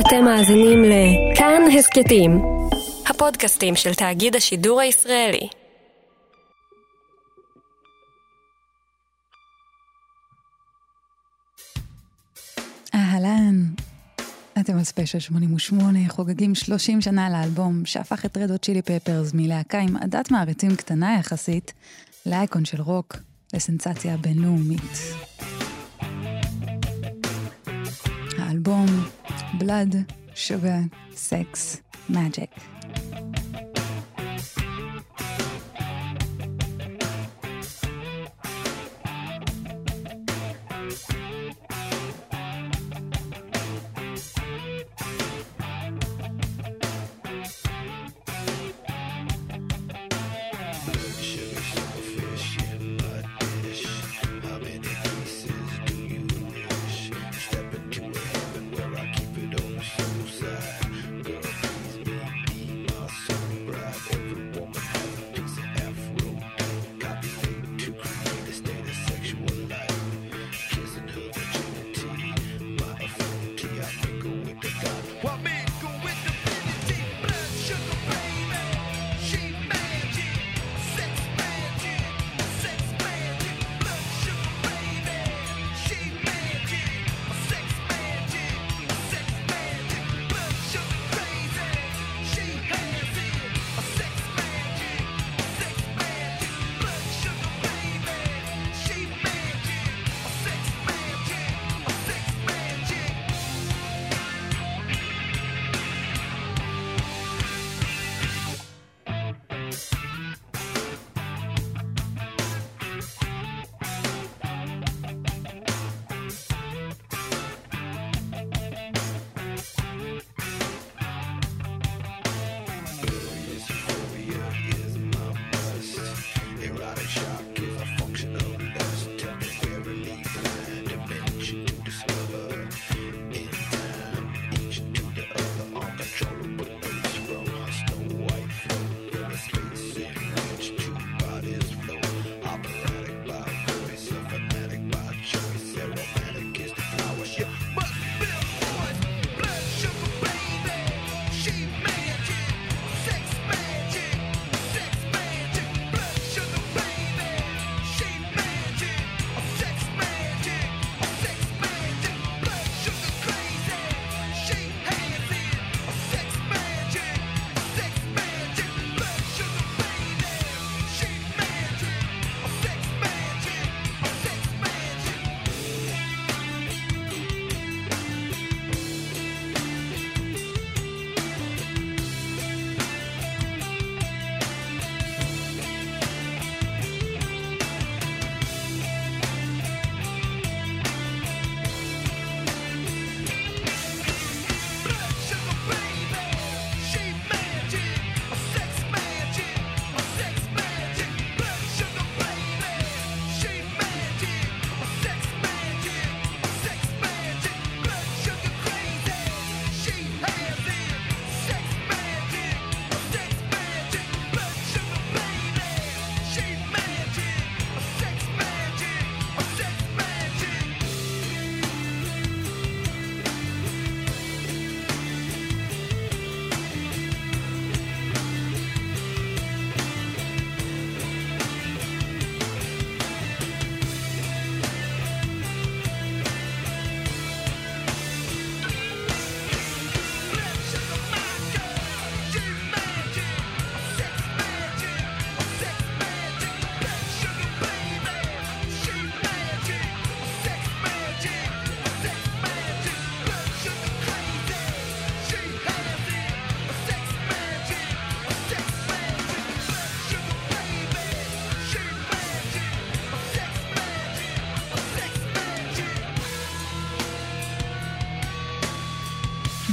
אתם מאזינים לכאן הסכתים, הפודקאסטים של תאגיד השידור הישראלי. אהלן, אתם על ספיישל 88, חוגגים 30 שנה לאלבום שהפך את Red Hot Chili Peppers מלהקה עם עדת מעריצים קטנה יחסית, לאייקון של רוק, לסנסציה בינלאומית. האלבום Blood, Sugar, Sex, Magic.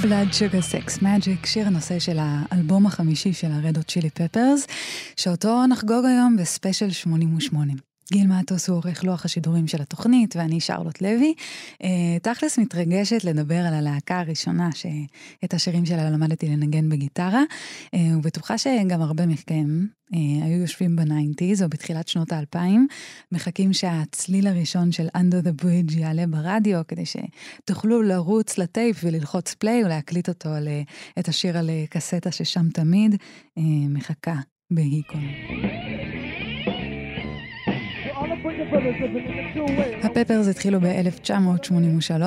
Blood Sugar Sex Magic, שיר הנושא של האלבום החמישי של ה Red Hot Chili Peppers, שאותו נחגוג היום בספיישל 88. גיל מטוס הוא עורך לוח השידורים של התוכנית, ואני שרלוט לוי. אה, תכלס מתרגשת לדבר על הלהקה הראשונה שאת השירים שלה למדתי לנגן בגיטרה, אה, ובטוחה שגם הרבה מכם אה, היו יושבים ב nineties או בתחילת שנות האלפיים, מחכים שהצליל הראשון של Under the Bridge יעלה ברדיו, כדי שתוכלו לרוץ לטייפ וללחוץ play ולהקליט אותו על, אה, את השיר על קסטה ששם תמיד אה, מחכה בהיכון. ה Peppers התחילו ב-1983,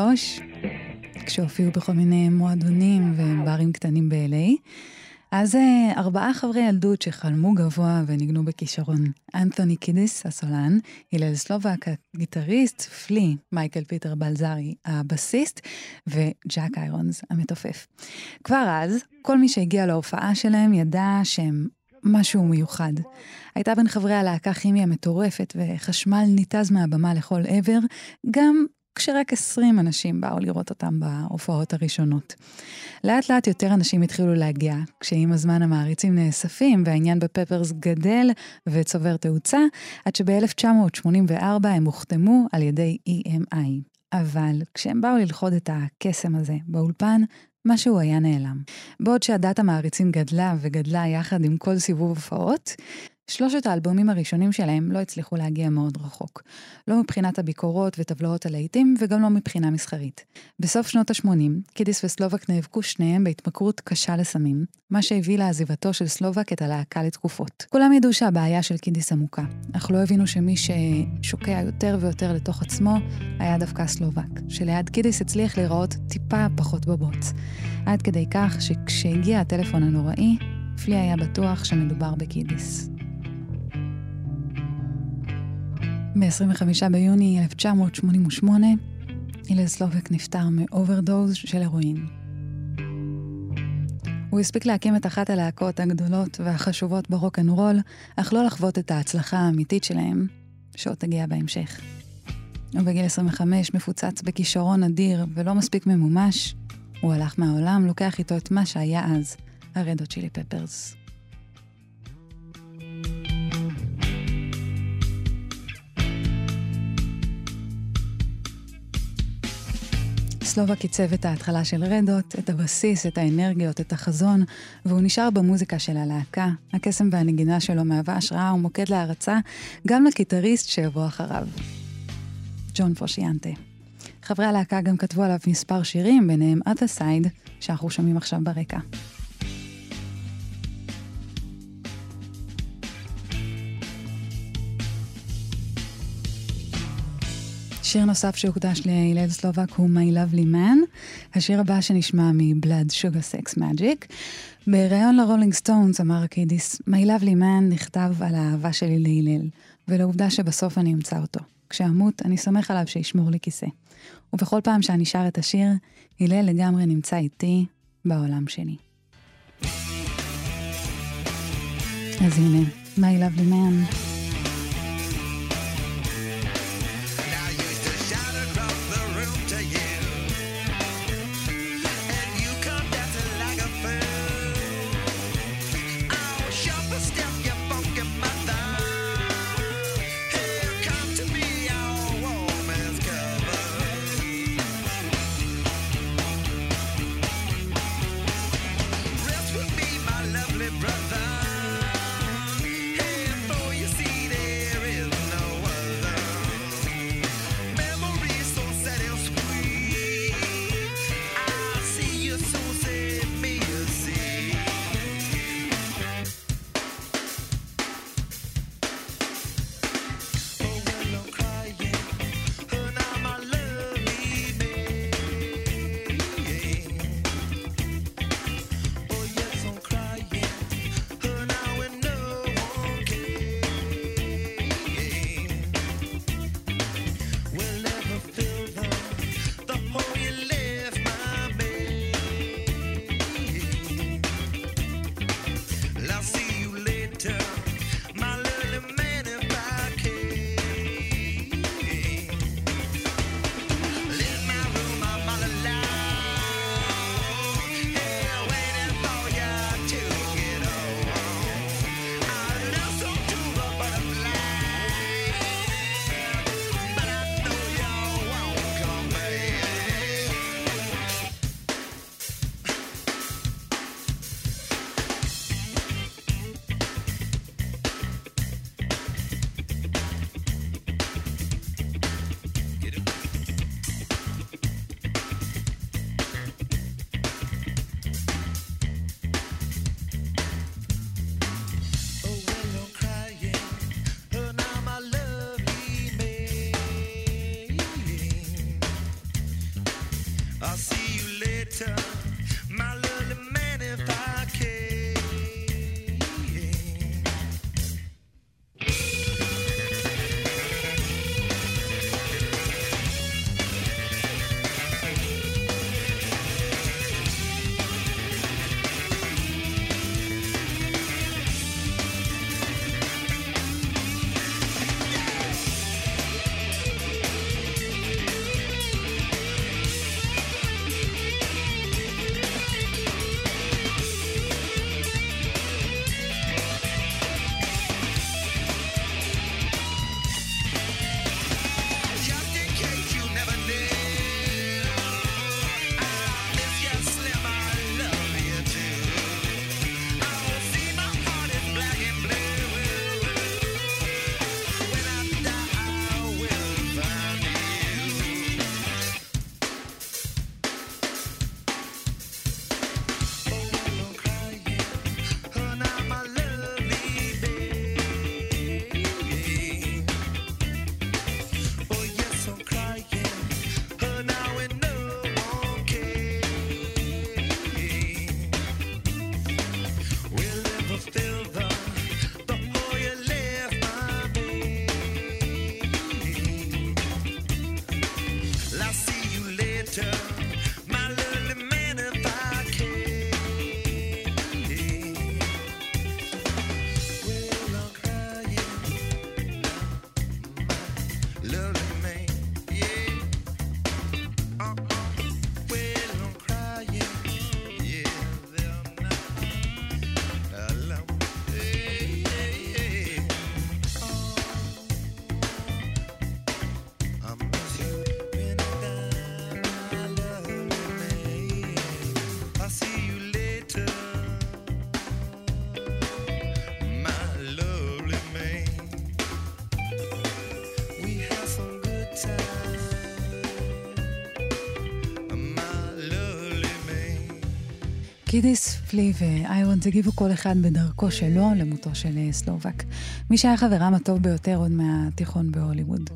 כשהופיעו בכל מיני מועדונים וברים קטנים ב-LA. אז אה, ארבעה חברי ילדות שחלמו גבוה וניגנו בכישרון. אנתוני קידיס, הסולן, הלל סלובק, הגיטריסט, פלי, מייקל פיטר בלזרי, הבסיסט, וג'אק איירונס, המתופף. כבר אז, כל מי שהגיע להופעה שלהם ידע שהם משהו מיוחד. הייתה בין חברי הלהקה כימיה מטורפת וחשמל ניתז מהבמה לכל עבר, גם כשרק 20 אנשים באו לראות אותם בהופעות הראשונות. לאט לאט יותר אנשים התחילו להגיע, כשעם הזמן המעריצים נאספים והעניין בפפרס גדל וצובר תאוצה, עד שב-1984 הם הוחתמו על ידי EMI. אבל כשהם באו ללכוד את הקסם הזה באולפן, משהו היה נעלם. בעוד שעדת המעריצים גדלה וגדלה יחד עם כל סיבוב הופעות, שלושת האלבומים הראשונים שלהם לא הצליחו להגיע מאוד רחוק. לא מבחינת הביקורות וטבלאות הלהיטים, וגם לא מבחינה מסחרית. בסוף שנות ה-80, קידיס וסלובק נאבקו שניהם בהתמכרות קשה לסמים, מה שהביא לעזיבתו של סלובק את הלהקה לתקופות. כולם ידעו שהבעיה של קידיס עמוקה, אך לא הבינו שמי ששוקע יותר ויותר לתוך עצמו, היה דווקא סלובק, שליד קידיס הצליח להיראות טיפה פחות בבוץ. עד כדי כך שכשהגיע הטלפון הנוראי, פלי היה בטוח שמדובר בקידיס. ב-25 ביוני 1988, הלל סלובק נפטר מאוברדוז של הרואין. הוא הספיק להקים את אחת הלהקות הגדולות והחשובות ברוק אנד רול, אך לא לחוות את ההצלחה האמיתית שלהם, שעוד תגיע בהמשך. ובגיל 25 מפוצץ בכישרון אדיר ולא מספיק ממומש, הוא הלך מהעולם, לוקח איתו את מה שהיה אז, הרדות צ'ילי פפרס. סלובק עיצב את ההתחלה של רדות, את הבסיס, את האנרגיות, את החזון, והוא נשאר במוזיקה של הלהקה. הקסם והנגינה שלו מהווה השראה ומוקד להערצה גם לגיטריסט שיבוא אחריו. ג'ון פרושיאנטה. חברי הלהקה גם כתבו עליו מספר שירים, ביניהם Other Side, שאנחנו שומעים עכשיו ברקע. שיר נוסף שהוקדש להלל סלובק הוא My Lovely Man, השיר הבא שנשמע מ-Blood Sugar Sex Magic. בריאיון ל Rolling Stones אמר קידיס, My Lovely Man נכתב על האהבה שלי להלל, ולעובדה שבסוף אני אמצא אותו. כשאמות, אני סומך עליו שישמור לי כיסא. ובכל פעם שאני שר את השיר, הלל לגמרי נמצא איתי בעולם שלי. אז הנה, My Lovely Man. קידיס, פלי ואיירונס הגיבו כל אחד בדרכו שלו למותו של אה, סלובק. מי שהיה חברם הטוב ביותר עוד מהתיכון בהוליווד.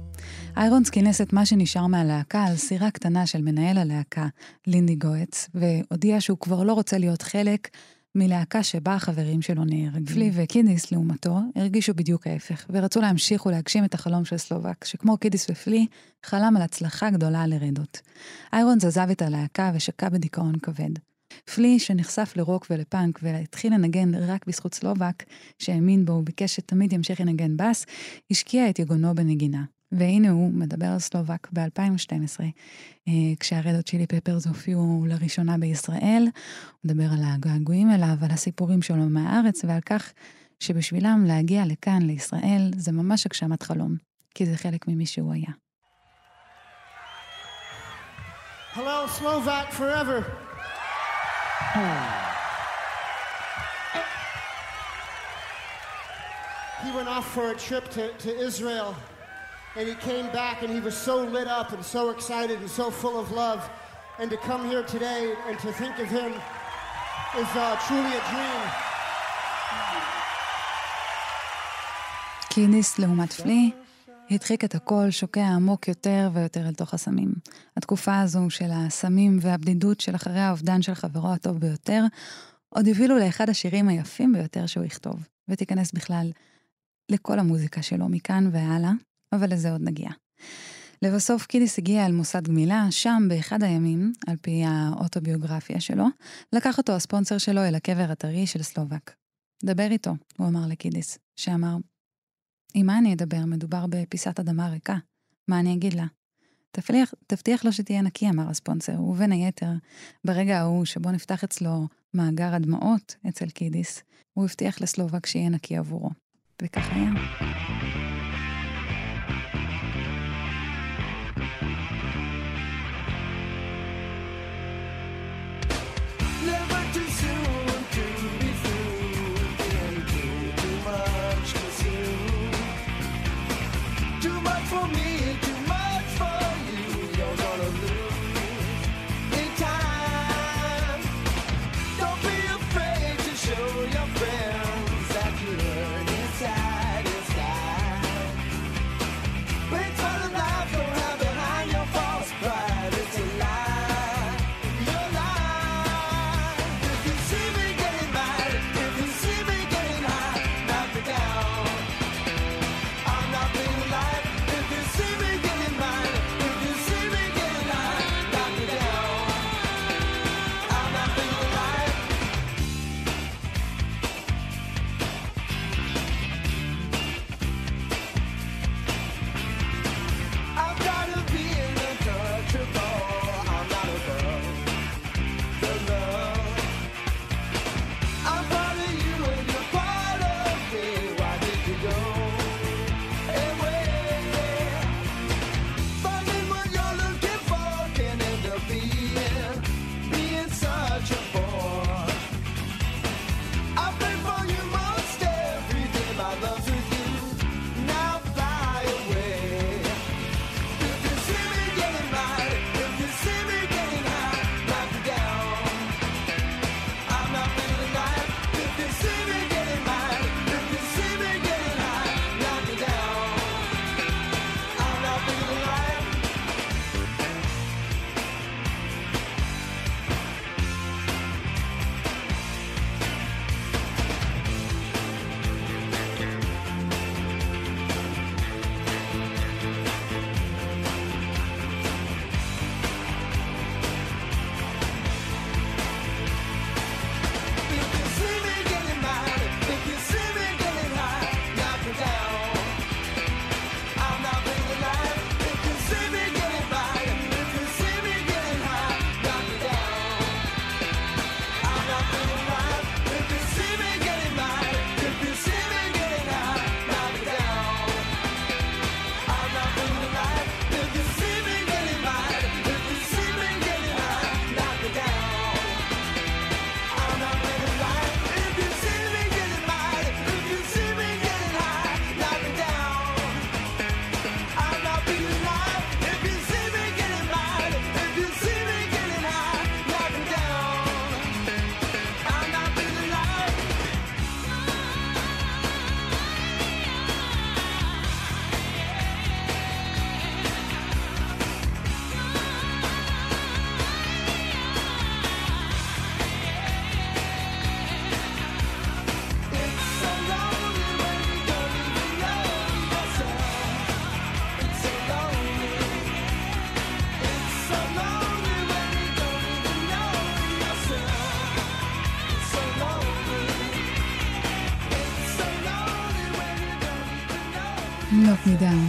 איירונס כינס את מה שנשאר מהלהקה על סירה קטנה של מנהל הלהקה, לינדי גואץ, והודיע שהוא כבר לא רוצה להיות חלק מלהקה שבה החברים שלו נהרגים. פלי וקידיס, לעומתו, הרגישו בדיוק ההפך, ורצו להמשיך ולהגשים את החלום של סלובק, שכמו קידיס ופלי, חלם על הצלחה גדולה ל Red Hot. איירונס עזב את הלהקה ושקע בדיכאון כבד. פלי, שנחשף לרוק ולפאנק והתחיל לנגן רק בזכות סלובק, שהאמין בו וביקש שתמיד ימשיך לנגן בס, השקיע את יגונו בנגינה. והנה הוא מדבר על סלובק ב-2012, אה, כשה Red Hot Chili Peppers הופיעו לראשונה בישראל. הוא מדבר על הגעגועים אליו, על הסיפורים שלו מהארץ ועל כך שבשבילם להגיע לכאן, לישראל, זה ממש הגשמת חלום, כי זה חלק ממי שהוא היה. Hello, Slovak forever. He went off for a trip to, to Israel and he came back and he was so lit up and so excited and so full of love. And to come here today and to think of him is uh, truly a dream. קיניס לעומת פלי הדחיק את הכל, שוקע עמוק יותר ויותר אל תוך הסמים. התקופה הזו של הסמים והבדידות של אחרי האובדן של חברו הטוב ביותר, עוד יובילו לאחד השירים היפים ביותר שהוא יכתוב, ותיכנס בכלל לכל המוזיקה שלו מכאן והלאה, אבל לזה עוד נגיע. לבסוף קידיס הגיע אל מוסד גמילה, שם באחד הימים, על פי האוטוביוגרפיה שלו, לקח אותו הספונסר שלו אל הקבר הטרי של סלובק. דבר איתו, הוא אמר לקידיס, שאמר, עם מה אני אדבר? מדובר בפיסת אדמה ריקה. מה אני אגיד לה? תפליח, תבטיח לו שתהיה נקי, אמר הספונסר, ובין היתר, ברגע ההוא שבו נפתח אצלו מאגר הדמעות אצל קידיס, הוא הבטיח לסלובק שיהיה נקי עבורו. וכך היה.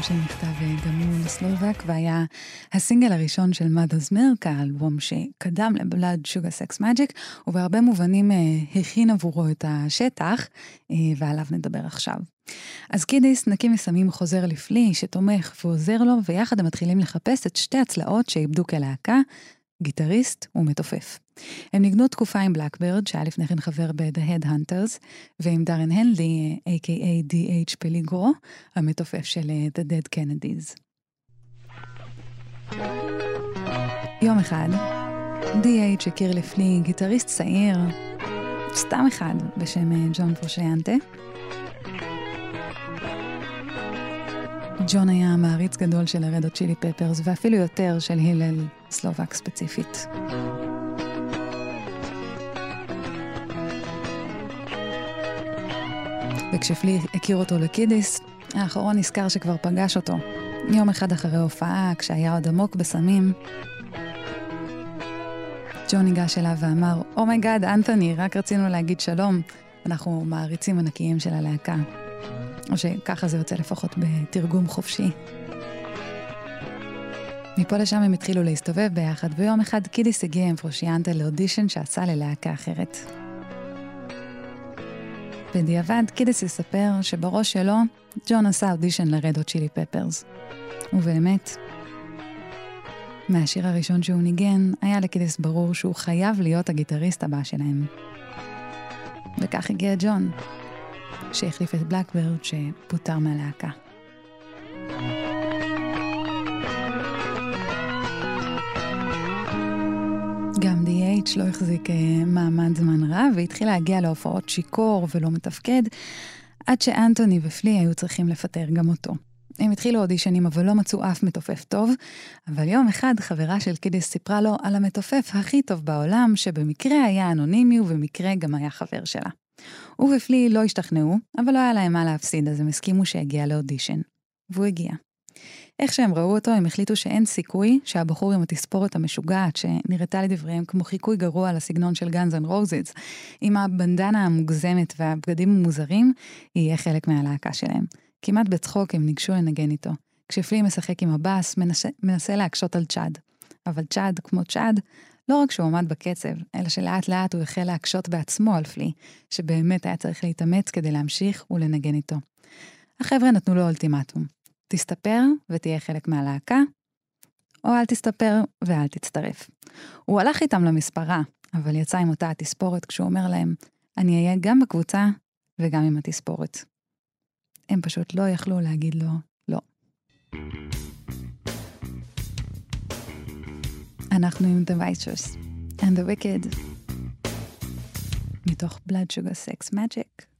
שנכתב גם הוא לסלובק והיה הסינגל הראשון של Mother's Milk, האלבום שקדם ל Blood Sugar Sex Magic, ובהרבה מובנים הכין עבורו את השטח, ועליו נדבר עכשיו. אז קידיס נקי מסמים חוזר לפלי, שתומך ועוזר לו, ויחד הם מתחילים לחפש את שתי הצלעות שאיבדו כלהקה, גיטריסט ומתופף. הם ניגנו תקופה עם Blackbyrd, שהיה לפני כן חבר ב-The Headhunters, ועם דארן הנלי, a.k.a. D.H. פליגרו, המתופף של The Dead Kennedys. יום אחד, D.H. הכיר לפני גיטריסט צעיר, סתם אחד, בשם ג'ון פרושיאנטה, ג'ון היה מעריץ גדול של הרדו צ'ילי פפרס, ואפילו יותר של הלל סלובק ספציפית. וכשפלי הכיר אותו לקידיס, האחרון נזכר שכבר פגש אותו. יום אחד אחרי הופעה, כשהיה עוד עמוק בסמים, ג'ון ניגש אליו ואמר, oh my god, oh אנתוני, רק רצינו להגיד שלום. אנחנו מעריצים ענקיים של הלהקה. או שככה זה יוצא לפחות בתרגום חופשי. מפה לשם הם התחילו להסתובב ביחד, ויום אחד קידיס הגיע עם פרושיאנטה לאודישן שעשה ללהקה אחרת. בדיעבד, קידיס יספר שבראש שלו, ג'ון עשה אודישן לרדו צ'ילי פפרס. ובאמת, מהשיר הראשון שהוא ניגן, היה לקידיס ברור שהוא חייב להיות הגיטריסט הבא שלהם. וכך הגיע ג'ון, שהחליף את בלקברד שפוטר מהלהקה. גם DH לא החזיק אה, מעמד זמן רב והתחיל להגיע להופעות שיכור ולא מתפקד, עד שאנטוני ופלי היו צריכים לפטר גם אותו. הם התחילו אודישנים אבל לא מצאו אף מתופף טוב, אבל יום אחד חברה של קידיס סיפרה לו על המתופף הכי טוב בעולם, שבמקרה היה אנונימי ובמקרה גם היה חבר שלה. הוא ופלי לא השתכנעו, אבל לא היה להם מה להפסיד, אז הם הסכימו שיגיע לאודישן. והוא הגיע. איך שהם ראו אותו, הם החליטו שאין סיכוי שהבחור עם התספורת המשוגעת, שנראתה לדבריהם כמו חיקוי גרוע לסגנון של Guns N' Roses, עם הבנדנה המוגזמת והבגדים המוזרים, יהיה חלק מהלהקה שלהם. כמעט בצחוק הם ניגשו לנגן איתו. כשפלי משחק עם הבאס, מנסה, מנסה להקשות על צ'אד. אבל צ'אד, כמו צ'אד, לא רק שהוא עמד בקצב, אלא שלאט לאט הוא החל להקשות בעצמו על פלי, שבאמת היה צריך להתאמץ כדי להמשיך ולנגן איתו. החבר'ה נתנו לו אולטימטום, תסתפר ותהיה חלק מהלהקה, או אל תסתפר ואל תצטרף. הוא הלך איתם למספרה, אבל יצא עם אותה התספורת כשהוא אומר להם, אני אהיה גם בקבוצה וגם עם התספורת. הם פשוט לא יכלו להגיד לו לא. אנחנו עם The Righteous and the Wicked, מתוך Blood Sugar Sex Magic.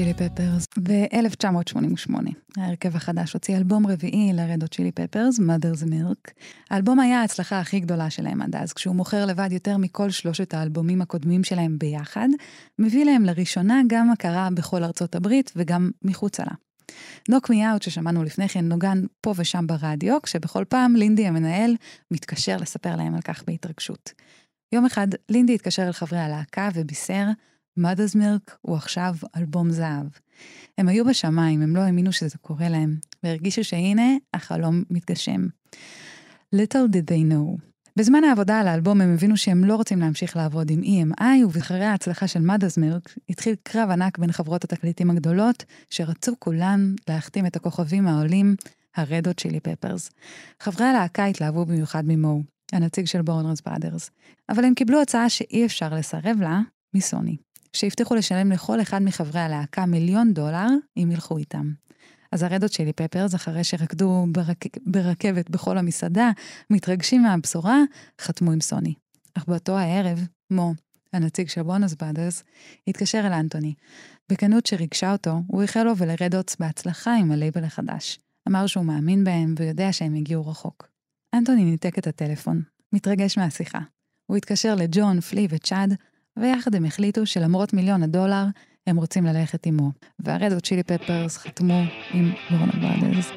צ'ילי פפרס. ב-1988, ההרכב החדש הוציא אלבום רביעי לרדות צ'ילי פפרס, Mother's Milk. האלבום היה ההצלחה הכי גדולה שלהם עד אז, כשהוא מוכר לבד יותר מכל שלושת האלבומים הקודמים שלהם ביחד, מביא להם לראשונה גם הכרה בכל ארצות הברית וגם מחוצה לה. נוק מי אאוט ששמענו לפני כן נוגן פה ושם ברדיו, כשבכל פעם לינדי המנהל מתקשר לספר להם על כך בהתרגשות. יום אחד לינדי התקשר אל חברי הלהקה ובישר, Mother's Milk הוא עכשיו אלבום זהב. הם היו בשמיים, הם לא האמינו שזה קורה להם, והרגישו שהנה, החלום מתגשם. Little did they know. בזמן העבודה על האלבום הם הבינו שהם לא רוצים להמשיך לעבוד עם EMI, ובחרי ההצלחה של Mother's Milk התחיל קרב ענק בין חברות התקליטים הגדולות, שרצו כולן להחתים את הכוכבים העולים, הרדות צ'ילי פפרס. חברי הלהקה התלהבו במיוחד ממו, הנציג של בורנרס בראדרס, אבל הם קיבלו הצעה שאי אפשר לסרב לה מסוני. שהבטיחו לשלם לכל אחד מחברי הלהקה מיליון דולר אם ילכו איתם. אז הרדות שלי פפרס, אחרי שרקדו ברק... ברכבת בכל המסעדה, מתרגשים מהבשורה, חתמו עם סוני. אך באותו הערב, מו, הנציג של בונוס באדרס, התקשר אל אנטוני. בכנות שריגשה אותו, הוא איחל לו ולרדוטס בהצלחה עם הלייבל החדש. אמר שהוא מאמין בהם ויודע שהם הגיעו רחוק. אנטוני ניתק את הטלפון, מתרגש מהשיחה. הוא התקשר לג'ון, פלי וצ'אד, ויחד הם החליטו שלמרות מיליון הדולר, הם רוצים ללכת עמו. והרדות צ'ילי פפרס חתמו עם לורנה ברדרס.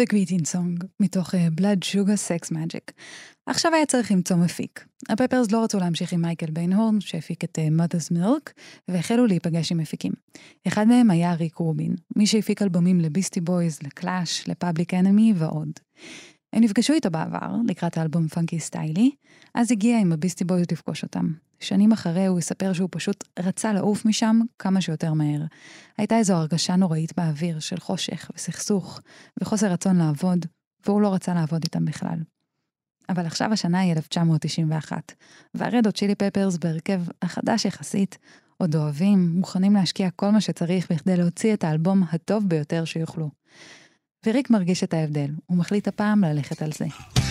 The Greeting Song, מתוך אה, Blood Sugar Sex Magic. עכשיו היה צריך למצוא מפיק. ה Peppers לא רצו להמשיך עם מייקל ביינהורן, שהפיק את אה, Mother's Milk, והחלו להיפגש עם מפיקים. אחד מהם היה ריק רובין, מי שהפיק אלבומים ל Beastie Boys, ל Clash, ל Public Enemy ועוד. הם נפגשו איתו בעבר, לקראת האלבום Freaky Styley, אז הגיע עם ה Beastie Boys לפגוש אותם. שנים אחרי הוא יספר שהוא פשוט רצה לעוף משם כמה שיותר מהר. הייתה איזו הרגשה נוראית באוויר של חושך וסכסוך וחוסר רצון לעבוד, והוא לא רצה לעבוד איתם בכלל. אבל עכשיו השנה היא 1991, והרדות צ'ילי פפרס בהרכב החדש יחסית, עוד אוהבים, מוכנים להשקיע כל מה שצריך בכדי להוציא את האלבום הטוב ביותר שיוכלו. וריק מרגיש את ההבדל, הוא מחליט הפעם ללכת על זה.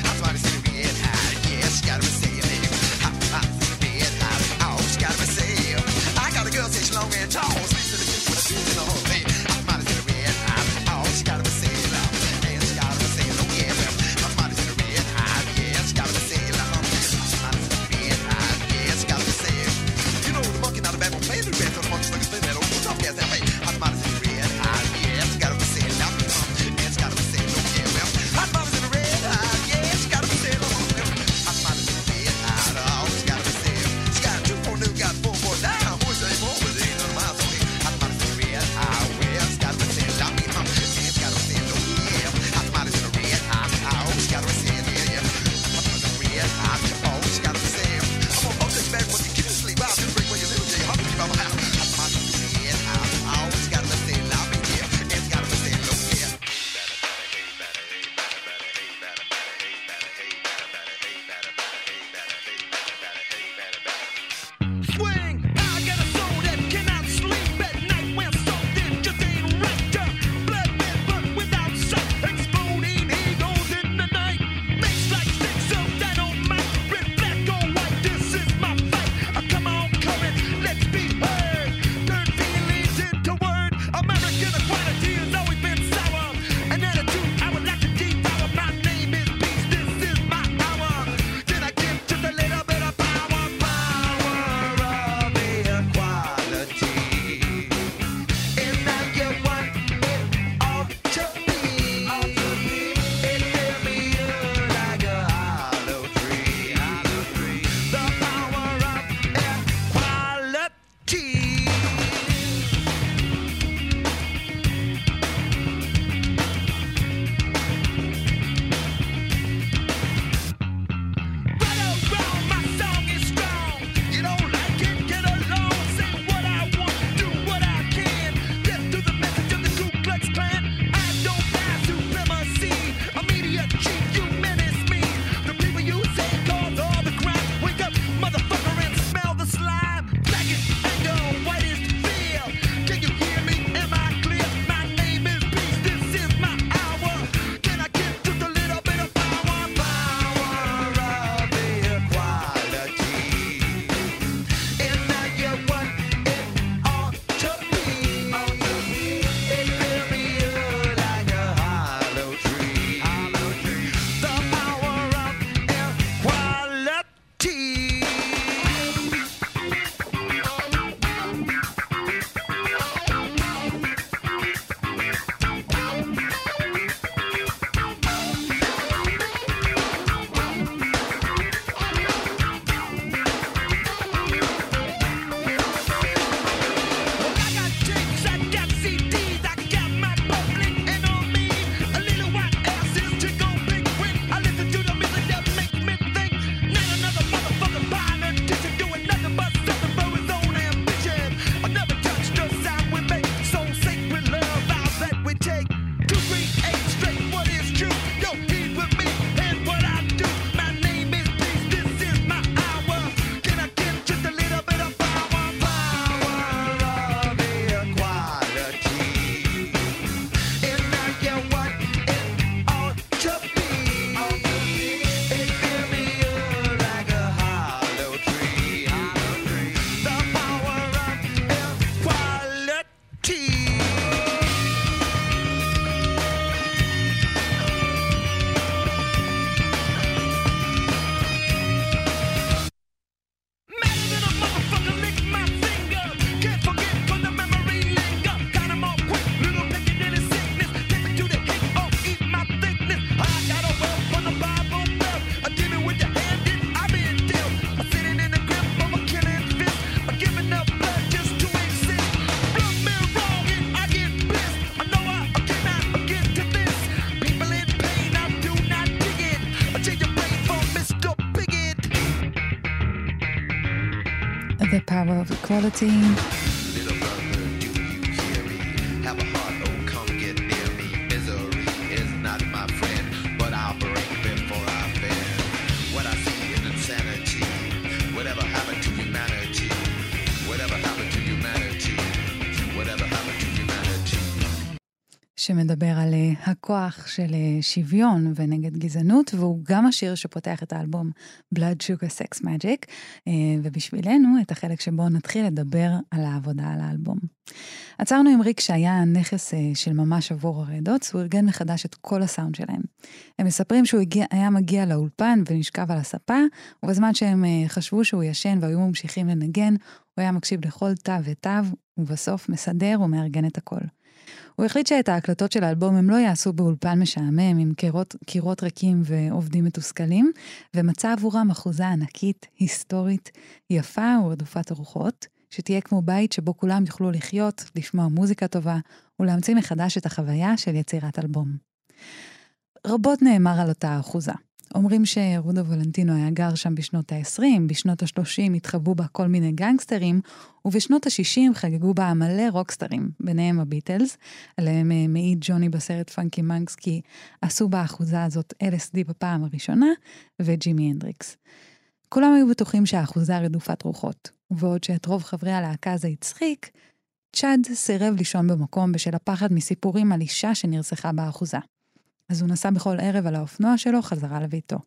quality. שמדבר על אה, הכוח של אה, שוויון ונגד גזענות, והוא גם השיר שפותח את האלבום Blood Sugar Sex Magic, אה, ובשבילנו את החלק שבו נתחיל לדבר על העבודה על האלבום. עצרנו עם ריק שהיה נכס של ממש עבור הרדוץ, הוא ארגן מחדש את כל הסאונד שלהם. הם מספרים שהוא הגיע, היה מגיע לאולפן ונשכב על הספה, ובזמן שהם חשבו שהוא ישן והיו ממשיכים לנגן, הוא היה מקשיב לכל תו ותו, ובסוף מסדר ומארגן את הכל. הוא החליט שאת ההקלטות של האלבום הם לא יעשו באולפן משעמם עם קירות, קירות ריקים ועובדים מתוסכלים, ומצא עבורם אחוזה ענקית, היסטורית, יפה ורדופת הרוחות, שתהיה כמו בית שבו כולם יוכלו לחיות, לשמוע מוזיקה טובה ולהמציא מחדש את החוויה של יצירת אלבום. רבות נאמר על אותה אחוזה. אומרים שרודו ולנטינו היה גר שם בשנות ה-20, בשנות ה-30 התחבאו בה כל מיני גנגסטרים, ובשנות ה-60 חגגו בה מלא רוקסטרים, ביניהם הביטלס, עליהם אה, מעיד ג'וני בסרט פאנקי מנקס, כי עשו באחוזה הזאת LSD בפעם הראשונה, וג'ימי הנדריקס. כולם היו בטוחים שהאחוזה רדופת רוחות, ובעוד שאת רוב חברי הלהקה זה הצחיק, צ'אד סירב לישון במקום בשל הפחד מסיפורים על אישה שנרצחה באחוזה. אז הוא נסע בכל ערב על האופנוע שלו חזרה לביתו.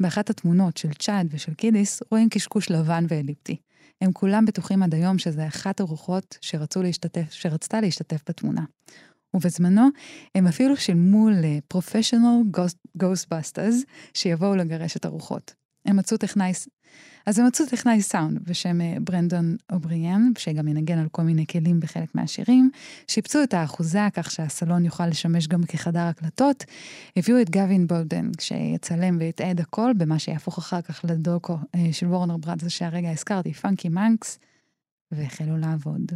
באחת התמונות של צ'אד ושל קידיס רואים קשקוש לבן ואליפטי. הם כולם בטוחים עד היום שזה אחת הרוחות להשתתף, שרצתה להשתתף בתמונה. ובזמנו הם אפילו שילמו ל-Professional Ghostbusters שיבואו לגרש את הרוחות. הם מצאו טכנאי אז הם מצאו טכנאי סאונד בשם אה, ברנדון אובריאן, שגם ינגן על כל מיני כלים בחלק מהשירים, שיפצו את האחוזה כך שהסלון יוכל לשמש גם כחדר הקלטות, הביאו את גווין באודן, שיצלם ויתעד הכל במה שיהפוך אחר כך לדוקו אה, של Warner Brothers שהרגע הזכרתי, Funky Monks, והחלו לעבוד.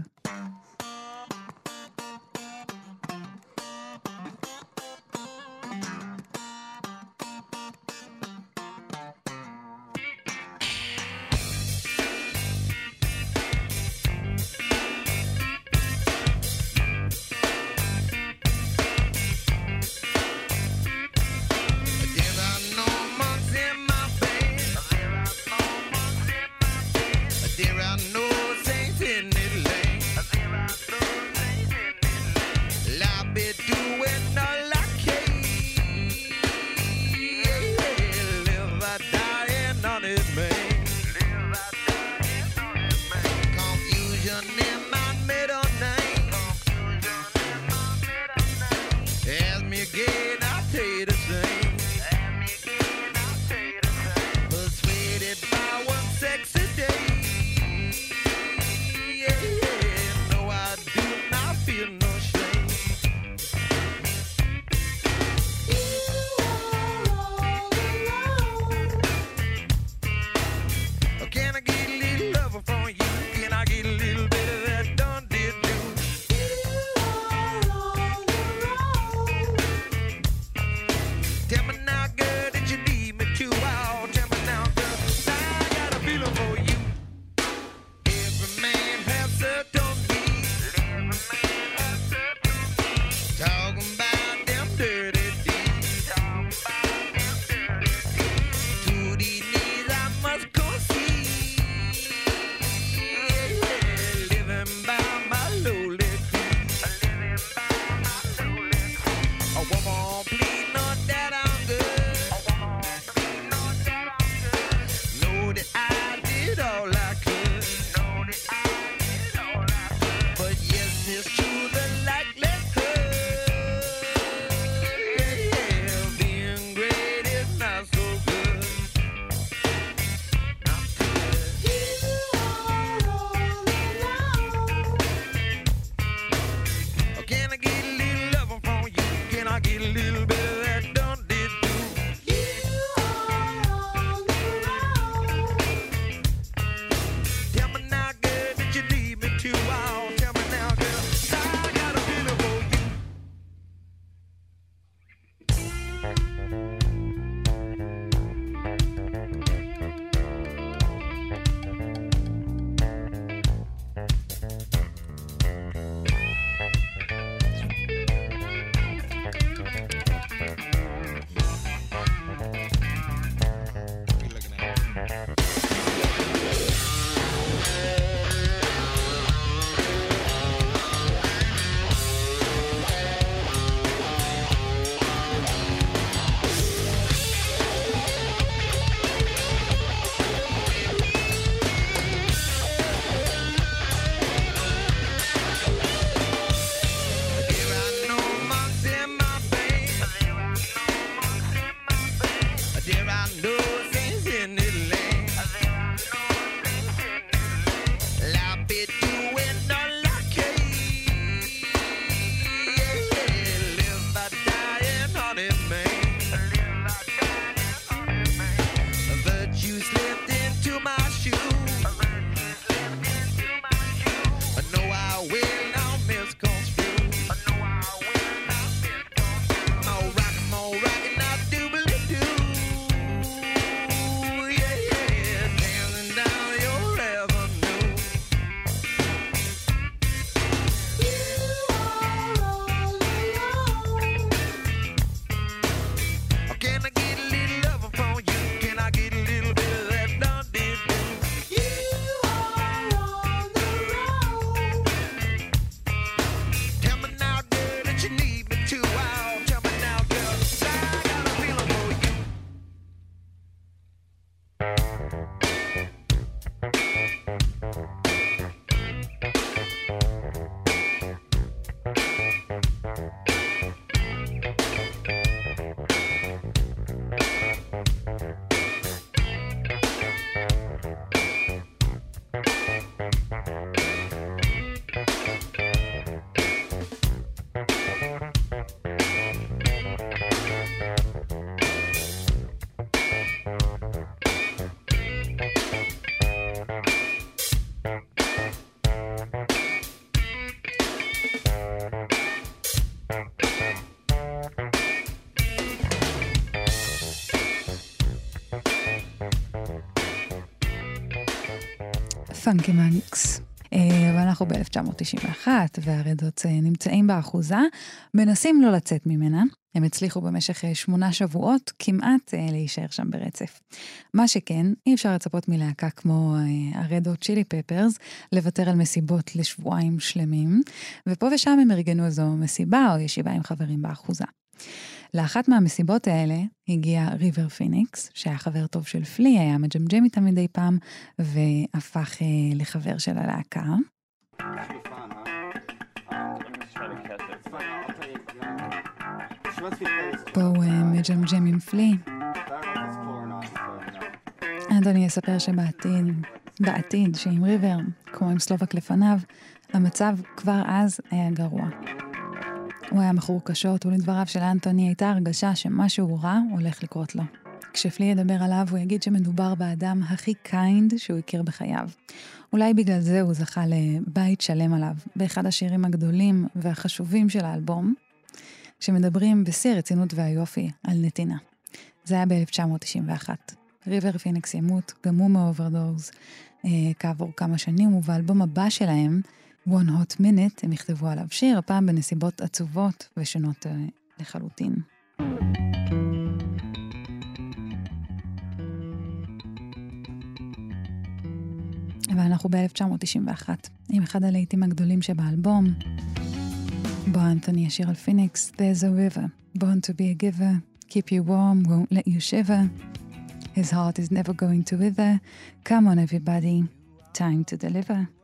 Funky. אה, ואנחנו ב-1991, וה Red Hot אה, נמצאים באחוזה, מנסים לא לצאת ממנה. הם הצליחו במשך אה, שמונה שבועות כמעט להישאר שם ברצף. מה שכן, אי אפשר לצפות מלהקה כמו ה Red Hot Chili Peppers לוותר על מסיבות לשבועיים שלמים, ופה ושם הם ארגנו איזו מסיבה או ישיבה עם חברים באחוזה. לאחת מהמסיבות האלה הגיע ריבר פיניקס, שהיה חבר טוב של פלי, היה מג'מג'ם איתם מדי פעם, והפך אה, לחבר של הלהקה. בואו אה, מג'מג'ם עם פלי. אדוני יספר שבעתיד, בעתיד, שעם ריבר, כמו עם סלובק לפניו, המצב כבר אז היה גרוע. הוא היה מכור קשות, ולדבריו של אנטוני הייתה הרגשה שמשהו רע הולך לקרות לו. כשפלי ידבר עליו, הוא יגיד שמדובר באדם הכי kind שהוא הכיר בחייו. אולי בגלל זה הוא זכה לבית שלם עליו, באחד השירים הגדולים והחשובים של האלבום, שמדברים בשיא הרצינות והיופי על נתינה. זה היה ב-1991. ריבר פיניקס ימות, גם הוא מ overdose, אה, כעבור כמה שנים, ובאלבום הבא שלהם, One Hot Minute, הם יכתבו עליו שיר, הפעם בנסיבות עצובות ושונות אה, לחלוטין. ואנחנו ב-1991, עם אחד הלהיטים הגדולים שבאלבום, בו אנתוני ישיר על פיניקס, There's a river, born to be a giver, keep you warm, won't let you shiver. His heart is never going to wither, come on everybody, time to deliver.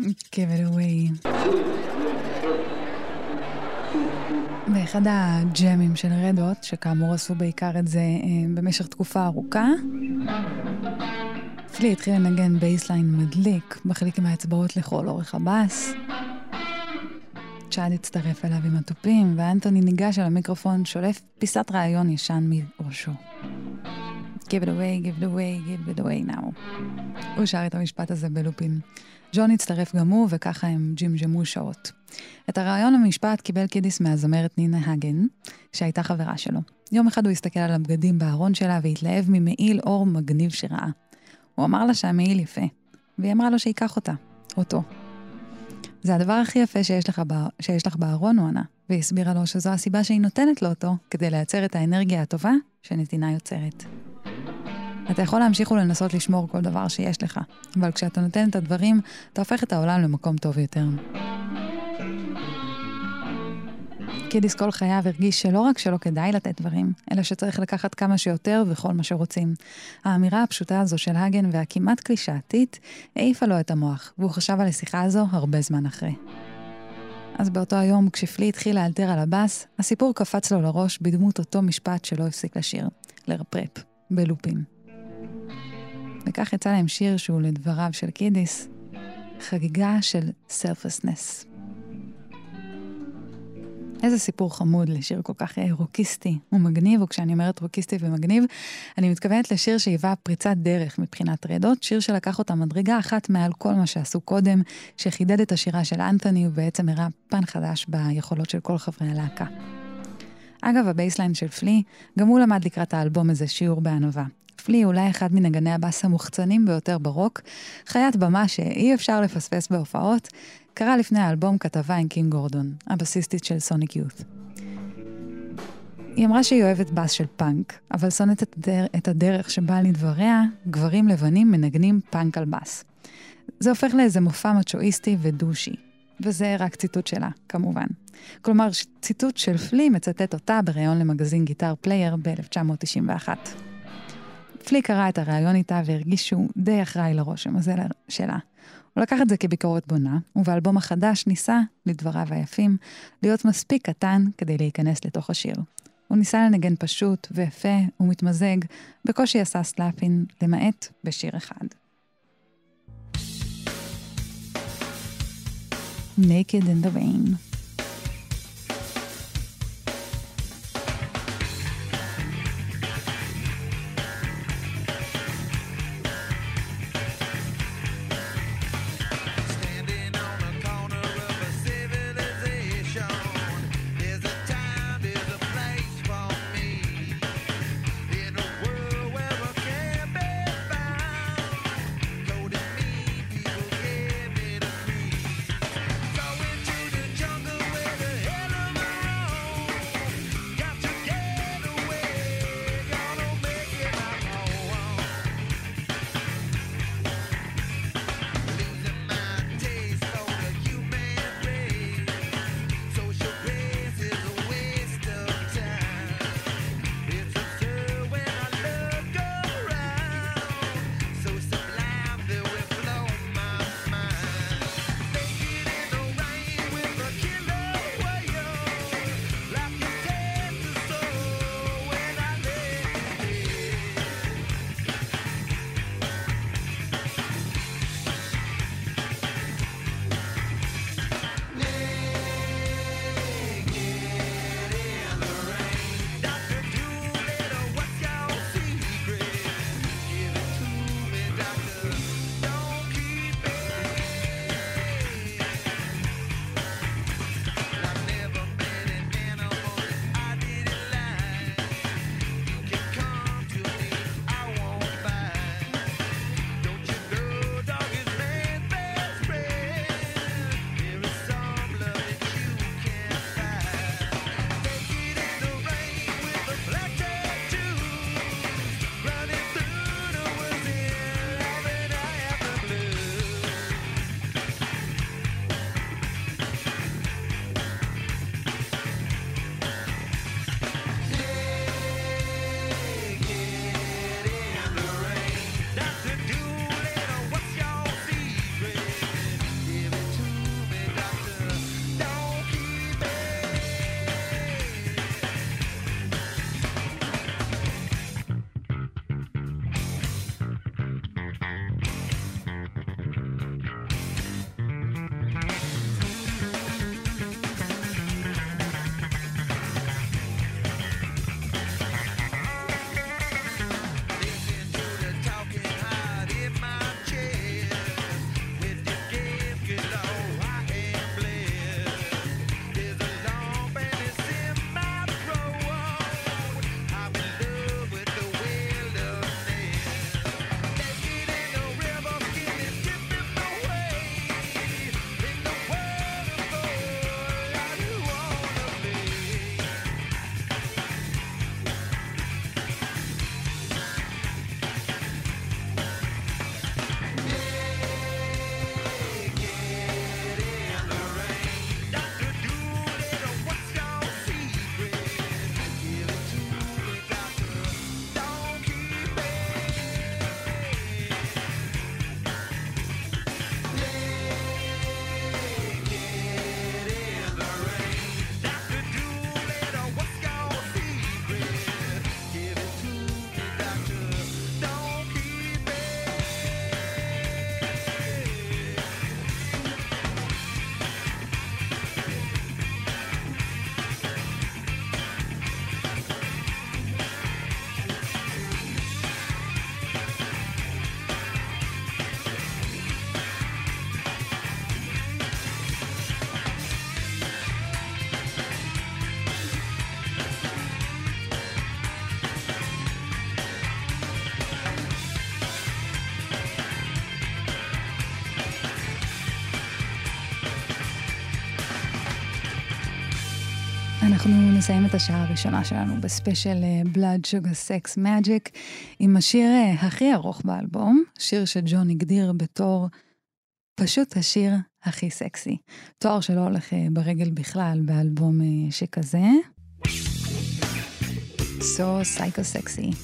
Give it away. באחד הג'מים של Red Hot, שכאמור עשו בעיקר את זה אה, במשך תקופה ארוכה, פלי התחיל לנגן bassline מדליק, מחליק עם האצבעות לכל אורך הבאס. צ'אד הצטרף אליו עם התופים, ואנטוני ניגש על המיקרופון, שולף פיסת רעיון ישן מראשו. Give it away, give it away, give it away now. הוא שר את המשפט הזה בלופים. ג'ון הצטרף גם הוא, וככה הם ג'ימג'מו שעות. את הרעיון למשפט קיבל קידיס מהזמרת נינה הגן, שהייתה חברה שלו. יום אחד הוא הסתכל על הבגדים בארון שלה והתלהב ממעיל אור מגניב שראה. הוא אמר לה שהמעיל יפה, והיא אמרה לו שייקח אותה, אותו. זה הדבר הכי יפה שיש לך, בא... שיש לך בארון, הוא ענה, והיא הסבירה לו שזו הסיבה שהיא נותנת לו אותו, כדי לייצר את האנרגיה הטובה שנתינה יוצרת. אתה יכול להמשיך ולנסות לשמור כל דבר שיש לך, אבל כשאתה נותן את הדברים, אתה הופך את העולם למקום טוב יותר. קידיס כל חייו הרגיש שלא רק שלא כדאי לתת דברים, אלא שצריך לקחת כמה שיותר וכל מה שרוצים. האמירה הפשוטה הזו של הגן והכמעט קלישאתית העיפה לו את המוח, והוא חשב על השיחה הזו הרבה זמן אחרי. אז באותו היום, כשפלי התחיל לאלתר על הבאס, הסיפור קפץ לו לראש בדמות אותו משפט שלא הפסיק לשיר, לרפרפ, בלופים. וכך יצא להם שיר שהוא לדבריו של קידיס, חגיגה של סלפסנס. איזה סיפור חמוד לשיר כל כך אה, רוקיסטי ומגניב, וכשאני אומרת רוקיסטי ומגניב, אני מתכוונת לשיר שהיווה פריצת דרך מבחינת רדות, שיר שלקח אותה מדרגה אחת מעל כל מה שעשו קודם, שחידד את השירה של אנטוני ובעצם הראה פן חדש ביכולות של כל חברי הלהקה. אגב, ה bassline של פלי, גם הוא למד לקראת האלבום הזה שיעור בענווה. פלי אולי אחד מנגני הבאס המוחצנים ביותר ברוק, חיית במה שאי אפשר לפספס בהופעות, קרא לפני האלבום כתבה עם קים גורדון, הבסיסטית של Sonic Youth. היא אמרה שהיא אוהבת בס של פאנק, אבל שונאת את, הדר... את הדרך שבה לדבריה, גברים לבנים מנגנים פאנק על בס. זה הופך לאיזה מופע מצ'ואיסטי ודושי. וזה רק ציטוט שלה, כמובן. כלומר, ציטוט של פלי מצטט אותה בריאיון למגזין Guitar Player ב-1991. פלי קרא את הריאיון איתה והרגיש שהוא די אחראי לרושם הזה שלה. הוא לקח את זה כביקורת בונה, ובאלבום החדש ניסה, לדבריו היפים, להיות מספיק קטן כדי להיכנס לתוך השיר. הוא ניסה לנגן פשוט ויפה ומתמזג, בקושי עשה slapping, למעט בשיר אחד. Naked in the Rain. אנחנו נסיים את השעה הראשונה שלנו בספיישל Blood Sugar Sex Magic עם השיר אה, הכי ארוך באלבום, שיר שג'ון הגדיר בתור פשוט השיר הכי סקסי. תואר שלא הולך אה, ברגל בכלל באלבום אה, שכזה. Sir Psycho Sexy.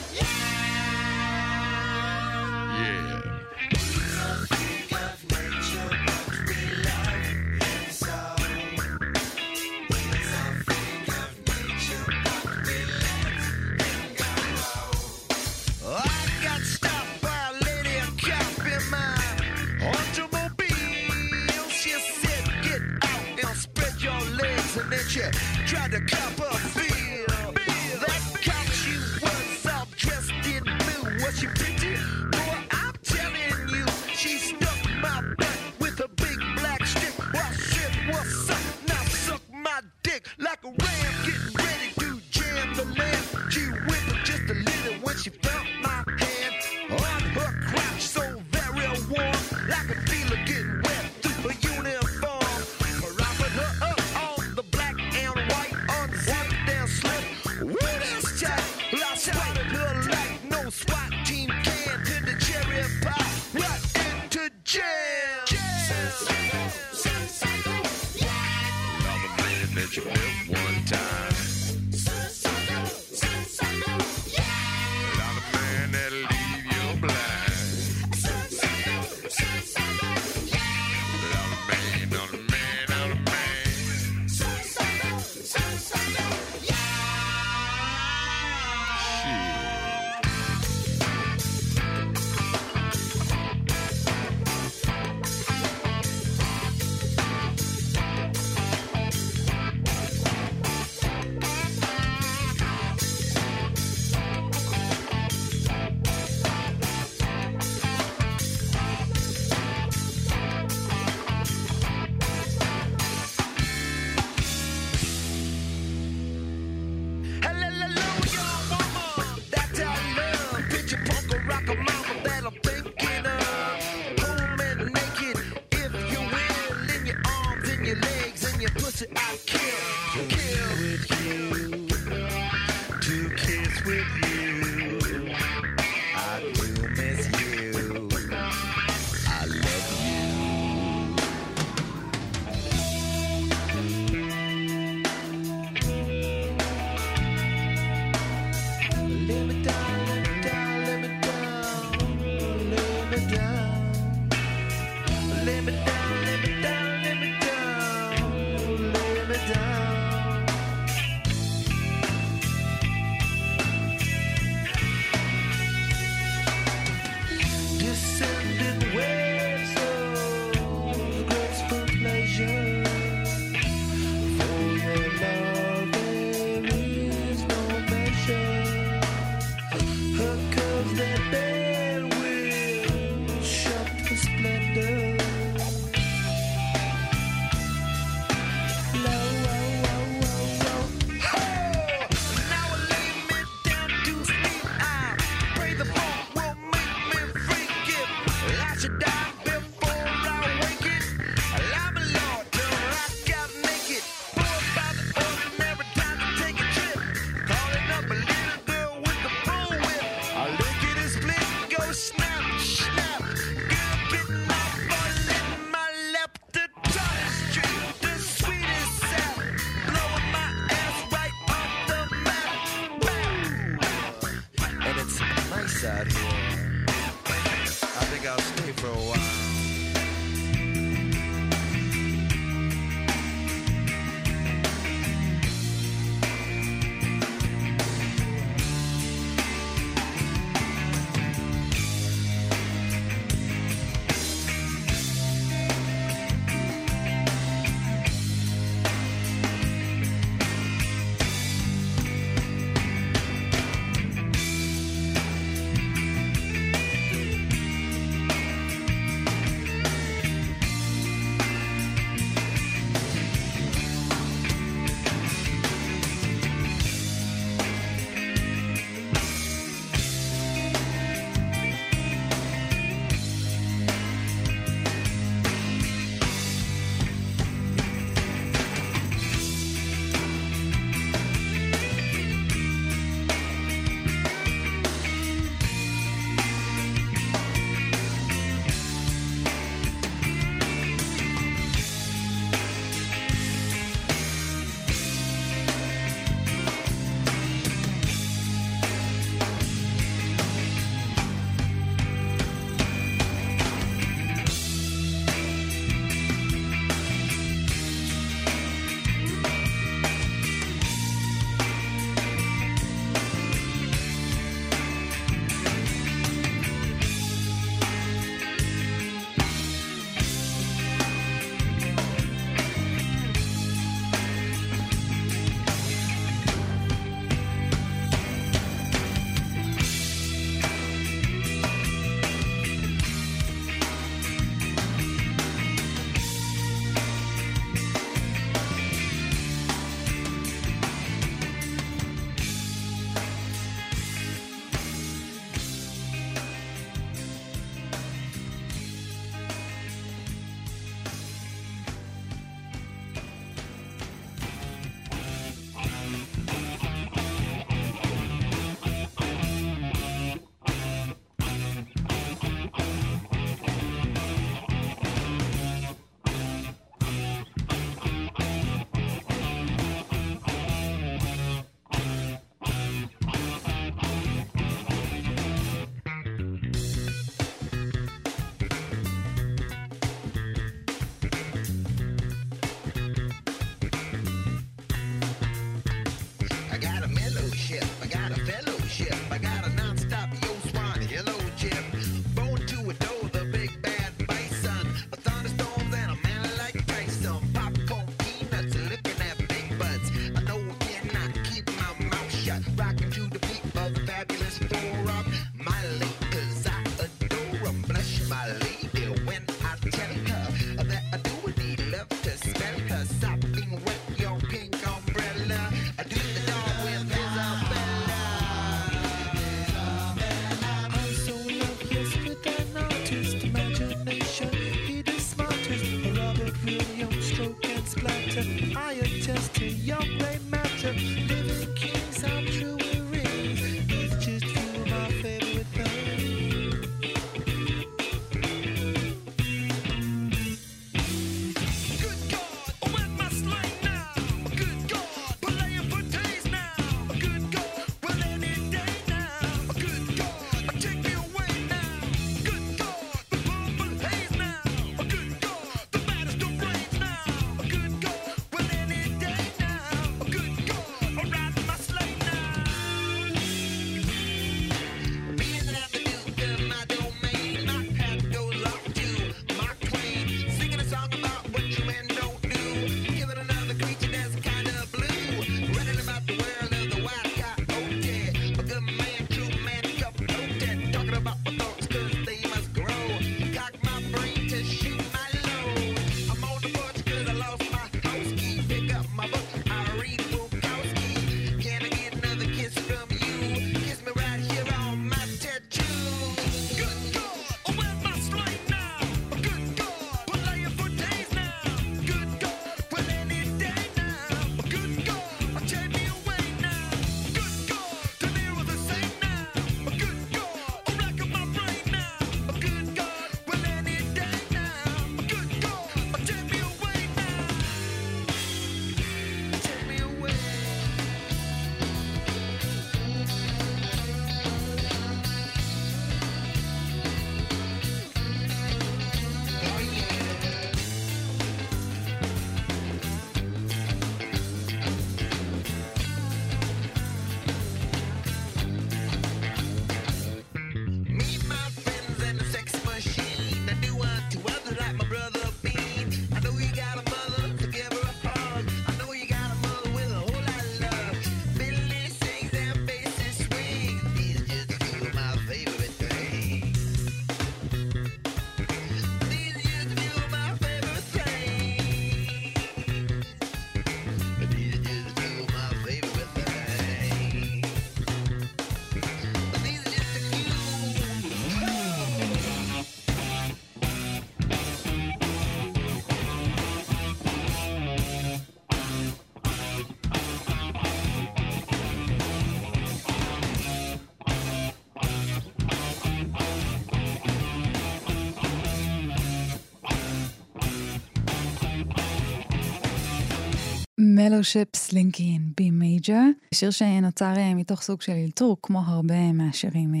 Fellowship's Slinky in B Major, שיר שנוצר אה, מתוך סוג של אלתור, כמו הרבה מהשירים, אה,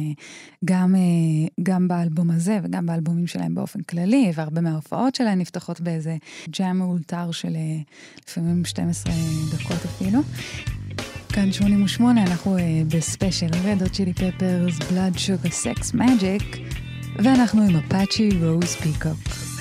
גם, אה, גם באלבום הזה וגם באלבומים שלהם באופן כללי, והרבה מההופעות שלהם נפתחות באיזה ג'אם מאולתר של לפעמים 12 דקות אפילו. כאן 88, אנחנו בספיישל Red, Red Hot Chili Peppers, Blood Sugar Sex Magic, ואנחנו עם Apache Rose Peacock.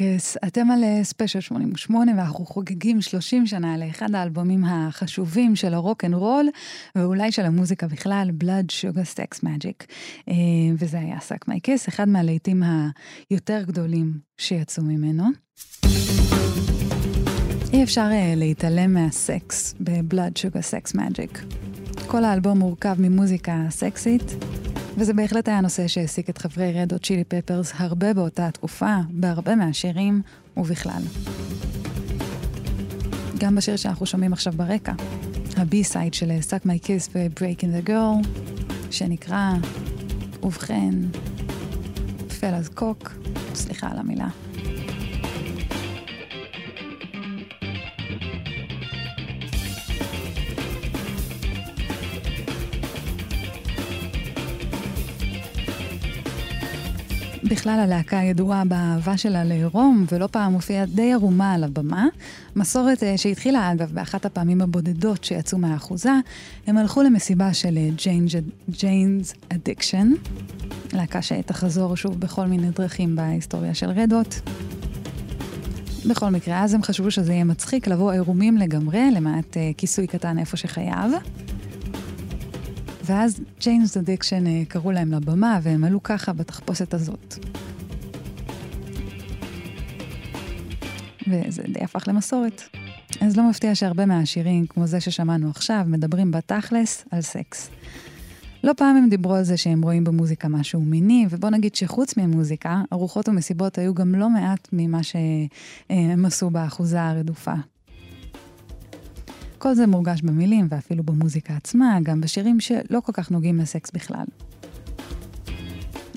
My Kiss, אתם על אה, ספיישל 88 ואנחנו חוגגים 30 שנה לאחד האלבומים החשובים של הרוק אנד רול ואולי של המוזיקה בכלל, Blood Sugar Sex Magic. אה, וזה היה Suck My Kiss, אחד מהלהיטים היותר גדולים שיצאו ממנו. אי אפשר אה, להתעלם מהסקס ב-Blood Sugar Sex Magic. כל האלבום מורכב ממוזיקה סקסית, וזה בהחלט היה נושא שהעסיק את חברי Red Hot Chili Peppers הרבה באותה התקופה, בהרבה מהשירים ובכלל. גם בשיר שאנחנו שומעים עכשיו ברקע, הבי-סייד של Suck My Kiss ו-Breaking the Girl, שנקרא, ובכן, פלאז קוק, סליחה על המילה. בכלל הלהקה ידועה באהבה שלה לעירום, ולא פעם מופיעה די ערומה על הבמה. מסורת אה, שהתחילה, אגב, באחת הפעמים הבודדות שיצאו מהאחוזה, הם הלכו למסיבה של Jane's Addiction, להקה שתחזור שוב בכל מיני דרכים בהיסטוריה של Red Hot. בכל מקרה, אז הם חשבו שזה יהיה מצחיק לבוא עירומים לגמרי, למעט אה, כיסוי קטן איפה שחייב. ואז Jane's Addiction אה, קראו להם לבמה, והם עלו ככה בתחפושת הזאת. וזה די הפך למסורת. אז לא מפתיע שהרבה מהשירים, כמו זה ששמענו עכשיו, מדברים בתכלס על סקס. לא פעם הם דיברו על זה שהם רואים במוזיקה משהו מיני, ובוא נגיד שחוץ ממוזיקה, ארוחות ומסיבות היו גם לא מעט ממה שהם עשו באחוזה הרדופה. כל זה מורגש במילים ואפילו במוזיקה עצמה, גם בשירים שלא כל כך נוגעים לסקס בכלל.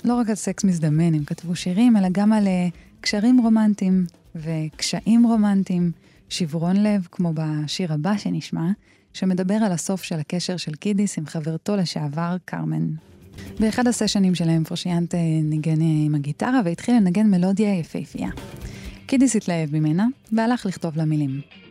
לא רק על סקס מזדמן הם כתבו שירים, אלא גם על אה, קשרים רומנטיים וקשיים רומנטיים, שברון לב, כמו בשיר הבא שנשמע, שמדבר על הסוף של הקשר של קידיס עם חברתו לשעבר, קרמן. באחד הסשנים שלהם פרושיאנט ניגן עם הגיטרה והתחיל לנגן מלודיה יפהפייה. קידיס התלהב ממנה והלך לכתוב לה מילים.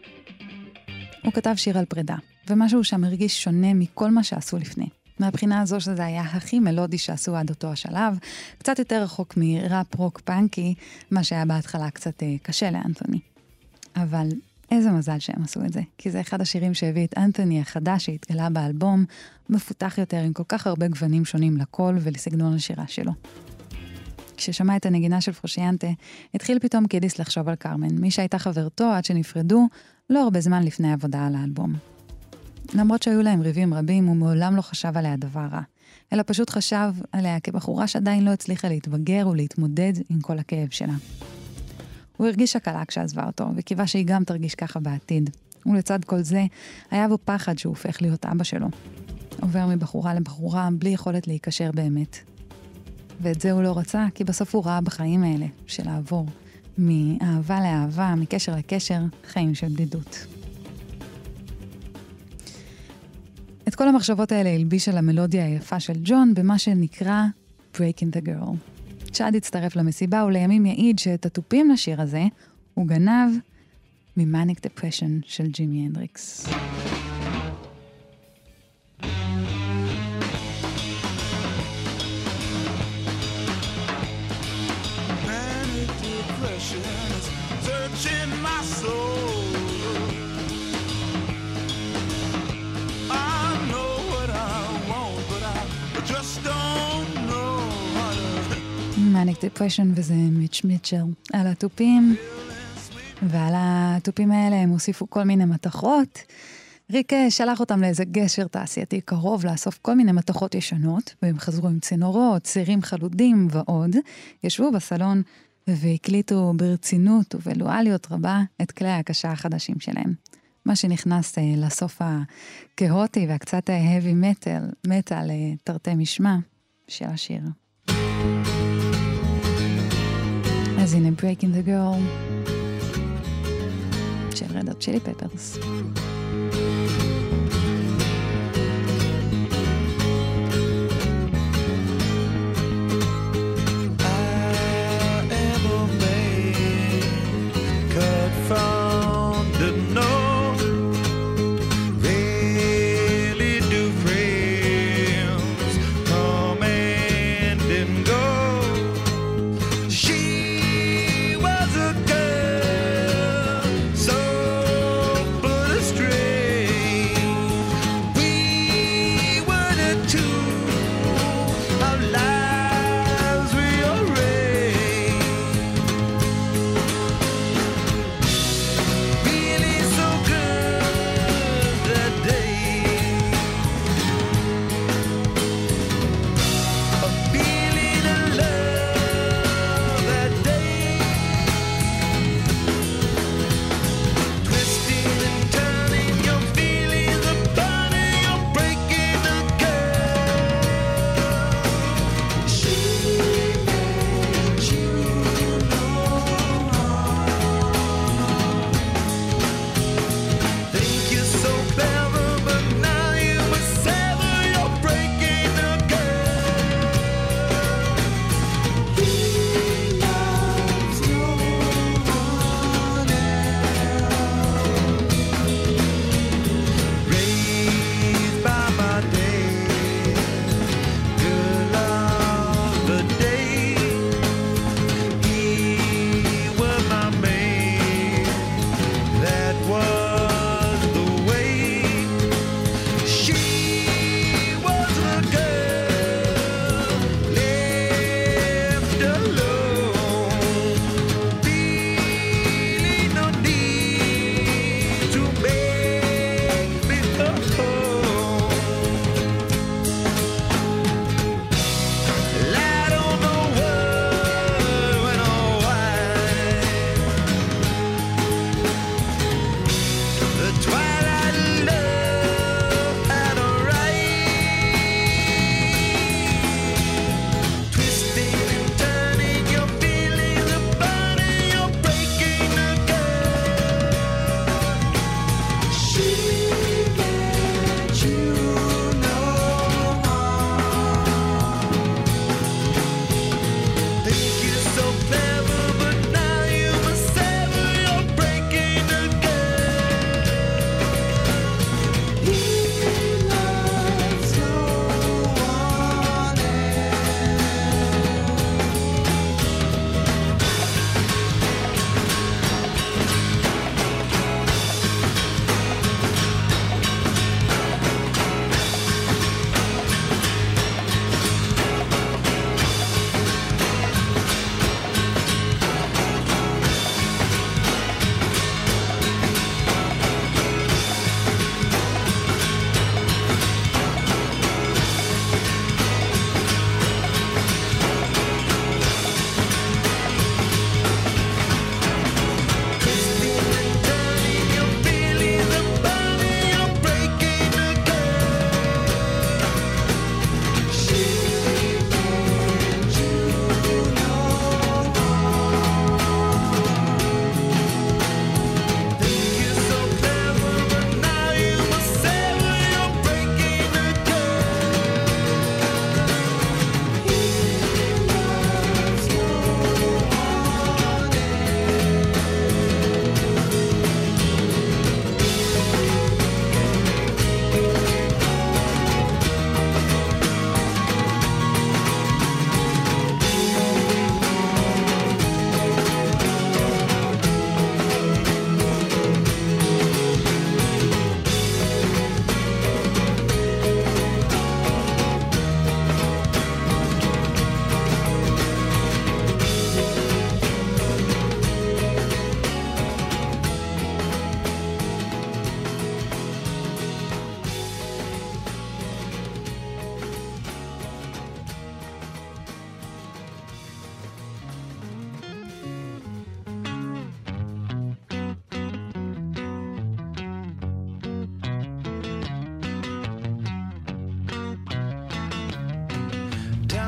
הוא כתב שיר על פרידה, ומשהו שם הרגיש שונה מכל מה שעשו לפני. מהבחינה הזו שזה היה הכי מלודי שעשו עד אותו השלב, קצת יותר רחוק מראפ רוק פאנקי, מה שהיה בהתחלה קצת אה, קשה לאנתוני. אבל איזה מזל שהם עשו את זה, כי זה אחד השירים שהביא את אנתוני החדש שהתגלה באלבום, מפותח יותר עם כל כך הרבה גוונים שונים לקול ולסגנון השירה שלו. כששמע את הנגינה של פרושיאנטה, התחיל פתאום קידיס לחשוב על קרמן, מי שהייתה חברתו עד שנפרדו, לא הרבה זמן לפני העבודה על האלבום. למרות שהיו להם ריבים רבים, הוא מעולם לא חשב עליה דבר רע, אלא פשוט חשב עליה כבחורה שעדיין לא הצליחה להתבגר ולהתמודד עם כל הכאב שלה. הוא הרגיש הקלה כשעזבה אותו, וקיווה שהיא גם תרגיש ככה בעתיד. ולצד כל זה, היה בו פחד שהוא הופך להיות אבא שלו. עובר מבחורה לבחורה בלי יכולת להיקשר באמת. ואת זה הוא לא רצה, כי בסוף הוא ראה בחיים האלה, של לעבור מאהבה לאהבה, מקשר לקשר, חיים של בדידות. את כל המחשבות האלה הלבישה למלודיה היפה של ג'ון במה שנקרא Breaking the Girl. צ'אד הצטרף למסיבה ולימים יעיד שאת התופים לשיר הזה הוא גנב ממאניק דפרשן של ג'ימי הנדריקס. מאניק דפרשן וזה מיץ' מיטשל. על התופים, ועל התופים האלה הם הוסיפו כל מיני מתכות. ריק אה, שלח אותם לאיזה גשר תעשייתי קרוב לאסוף כל מיני מתכות ישנות, והם חזרו עם צינורות, צירים חלודים ועוד. ישבו בסלון והקליטו ברצינות ובלואליות רבה את כלי ההקשה החדשים שלהם. מה שנכנס אה, לסוף הכהוטי והקצת ההאבי מטאל, מטאל אה, תרתי משמע של השיר. אז הנה Breaking the Girl של רדות צ'ילי פפרס. I am a man cut from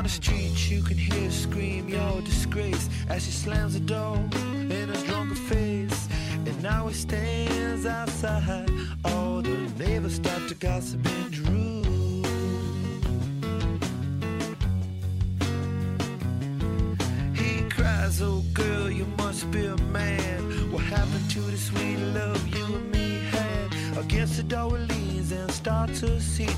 the street, you can hear her scream your disgrace as she slams the door in a drunken face. And now he stands outside. All the neighbors start to gossip and drool. He cries, Oh girl, you must be a man. What happened to the sweet love you and me had? Against the door leans and starts to see,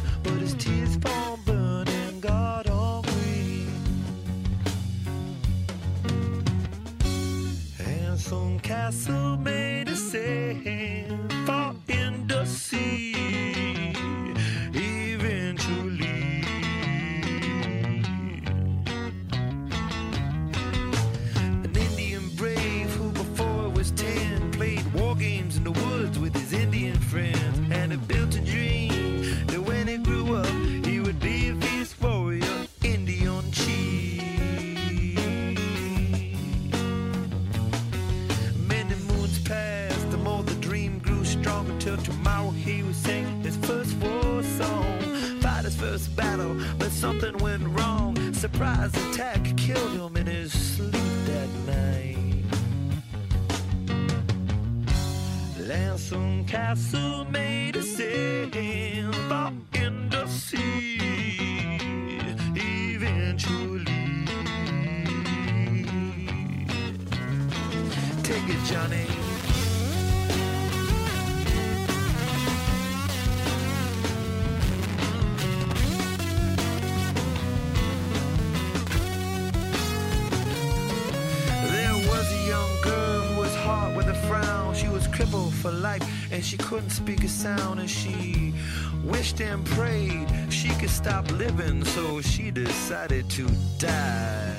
speak a sound. And she wished and prayed she could stop living, so she decided to die.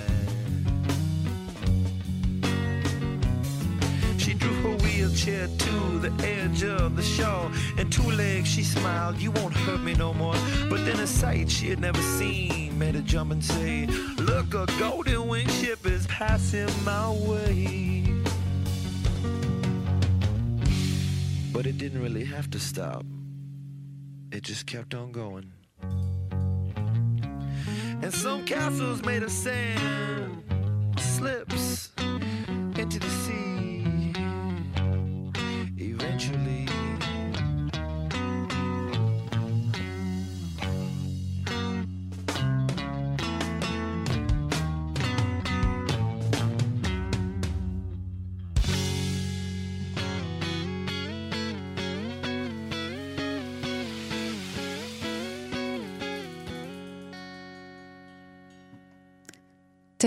She drew her wheelchair to the edge of the shore. And two legs she smiled, You won't hurt me no more. But then a sight she had never seen made her jump and say, Look, a golden winged ship is passing my way. Didn't really have to stop, it just kept on going. And some castles made of sand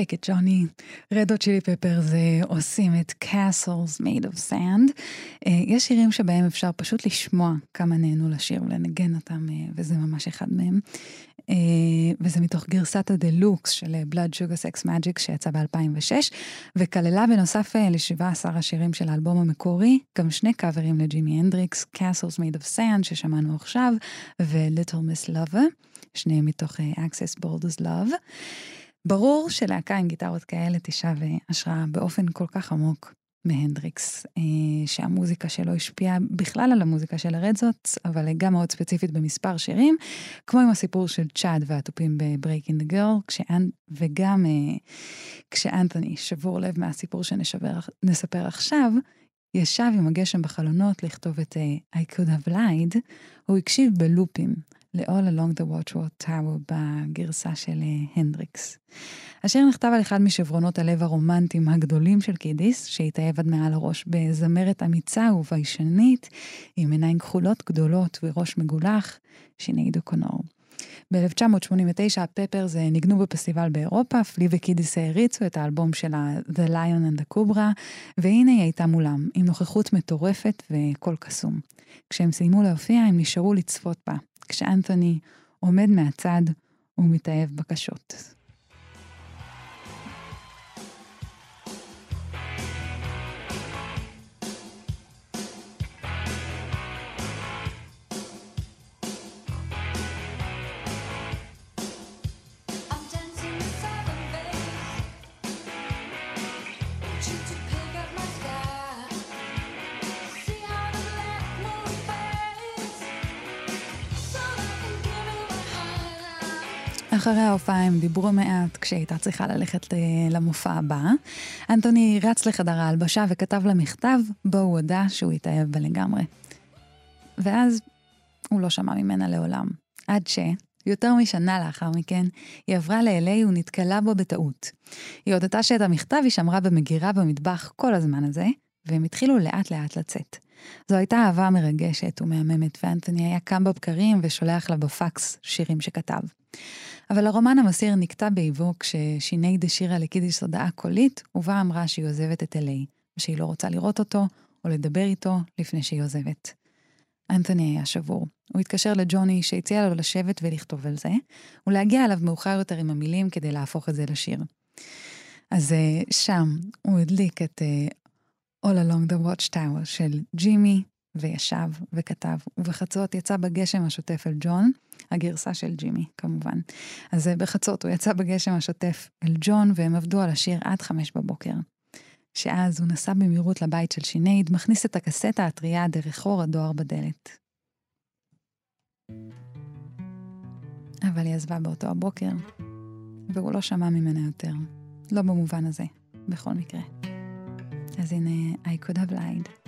It, ג'וני. רד הוט צ'ילי פפרס עושים את Castles Made of Sand. אה, יש שירים שבהם אפשר פשוט לשמוע כמה נהנו לשיר ולנגן אותם, אה, וזה ממש אחד מהם. אה, וזה מתוך גרסת הדלוקס של Blood Sugar Sex Magic שיצא ב-2006, וכללה בנוסף אה, ל-17 השירים של האלבום המקורי, גם שני קאברים לג'ימי הנדריקס, Castles Made of Sand ששמענו עכשיו, ו-Little Miss Lover, שניהם מתוך Access Borders Love. ברור שלהקה עם גיטרות כאלה תשאב אה, השראה באופן כל כך עמוק מהנדריקס, אה, שהמוזיקה שלו השפיעה בכלל על המוזיקה של הרדזוט, אבל גם מאוד ספציפית במספר שירים, כמו עם הסיפור של צ'אד והתופים ב-Breaking the Girl, כשאנ... וגם אה, כשאנתוני שבור לב מהסיפור שנספר עכשיו, ישב עם הגשם בחלונות לכתוב את אה, I could have lied, הוא הקשיב בלופים ל- All Along the Watchtower בגרסה של אה, הנדריקס. השיר נכתב על אחד משברונות הלב הרומנטיים הגדולים של קידיס, שהתאהב עד מעל הראש בזמרת אמיצה וביישנית, עם עיניים כחולות גדולות וראש מגולח, שינייד או'קונור. ב-1989 הפפרס אה, ניגנו בפסטיבל באירופה, פלי וקידיס העריצו את האלבום שלה The Lion and the Cobra, והנה היא הייתה מולם, עם נוכחות מטורפת וקול קסום. כשהם סיימו להופיע, הם נשארו לצפות בה, כשאנתוני עומד מהצד ומתאהב בקשות. אחרי ההופעה הם דיברו מעט כשהיא הייתה צריכה ללכת אה, למופע הבא. אנטוני רץ לחדר ההלבשה וכתב לה מכתב, בו הוא הודה שהוא התאהב בה לגמרי. ואז הוא לא שמע ממנה לעולם. עד ש... יותר משנה לאחר מכן, היא עברה ל-LA ונתקלה בו בטעות. היא הודתה שאת המכתב היא שמרה במגירה במטבח כל הזמן הזה, והם התחילו לאט לאט לצאת. זו הייתה אהבה מרגשת ומהממת, ואנתוני היה קם בבקרים ושולח לה בפקס שירים שכתב. אבל הרומן המסעיר נקטע באיבו כששינייד השאירה לקידיש הודעה קולית, ובה אמרה שהיא עוזבת את LA, ושהיא לא רוצה לראות אותו או לדבר איתו לפני שהיא עוזבת. אנתוני היה שבור. הוא התקשר לג'וני שהציע לו לשבת ולכתוב על זה, ולהגיע אליו מאוחר יותר עם המילים כדי להפוך את זה לשיר. אז uh, שם הוא הדליק את uh, All Along the Watchtower של ג'ימי, וישב וכתב, ובחצות יצא בגשם השוטף אל ג'ון, הגרסה של ג'ימי כמובן. אז uh, בחצות הוא יצא בגשם השוטף אל ג'ון, והם עבדו על השיר עד חמש בבוקר. שאז הוא נסע במהירות לבית של שינייד, מכניס את הקסטה הטריה דרך חור הדואר בדלת. אבל היא עזבה באותו הבוקר, והוא לא שמע ממנה יותר. לא במובן הזה, בכל מקרה. אז הנה, I could have lied.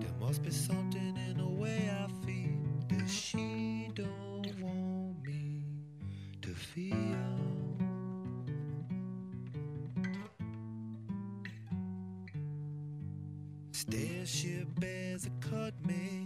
There must be something she don't want me to feel. Starship bears a cut me.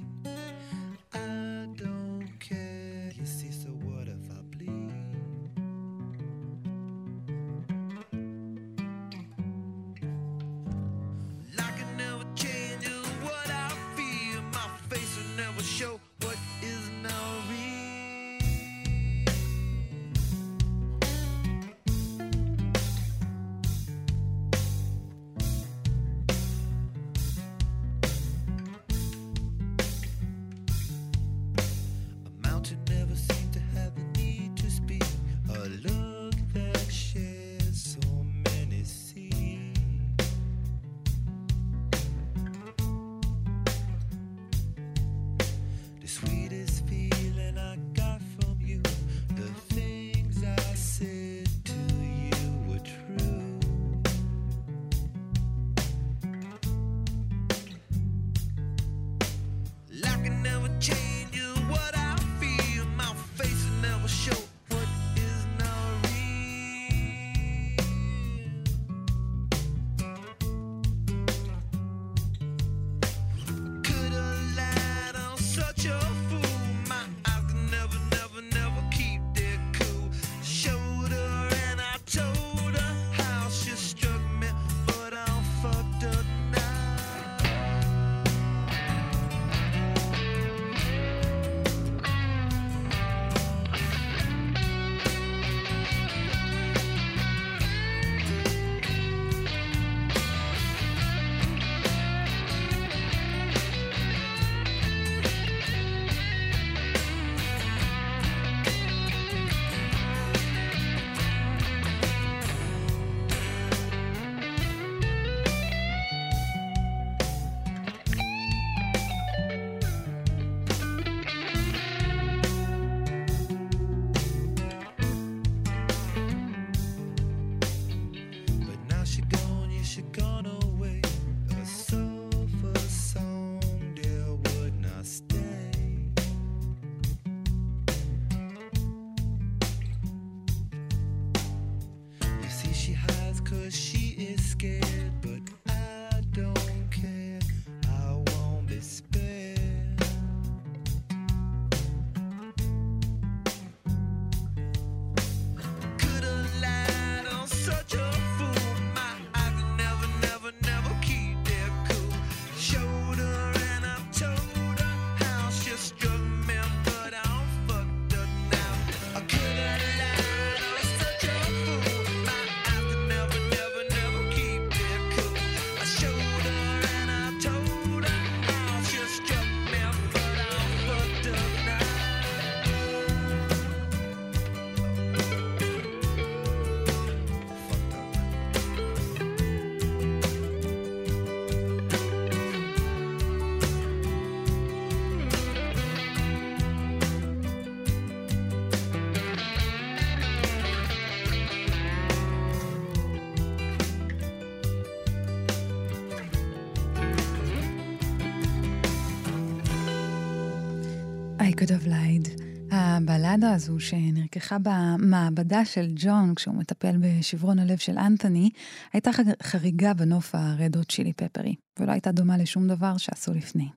Could have lied. הבלדה הזו שנרקחה במעבדה של ג'ון כשהוא מטפל בשברון הלב של אנתוני, הייתה חריגה בנוף הרדות צ'ילי פפרי, ולא הייתה דומה לשום דבר שעשו לפני.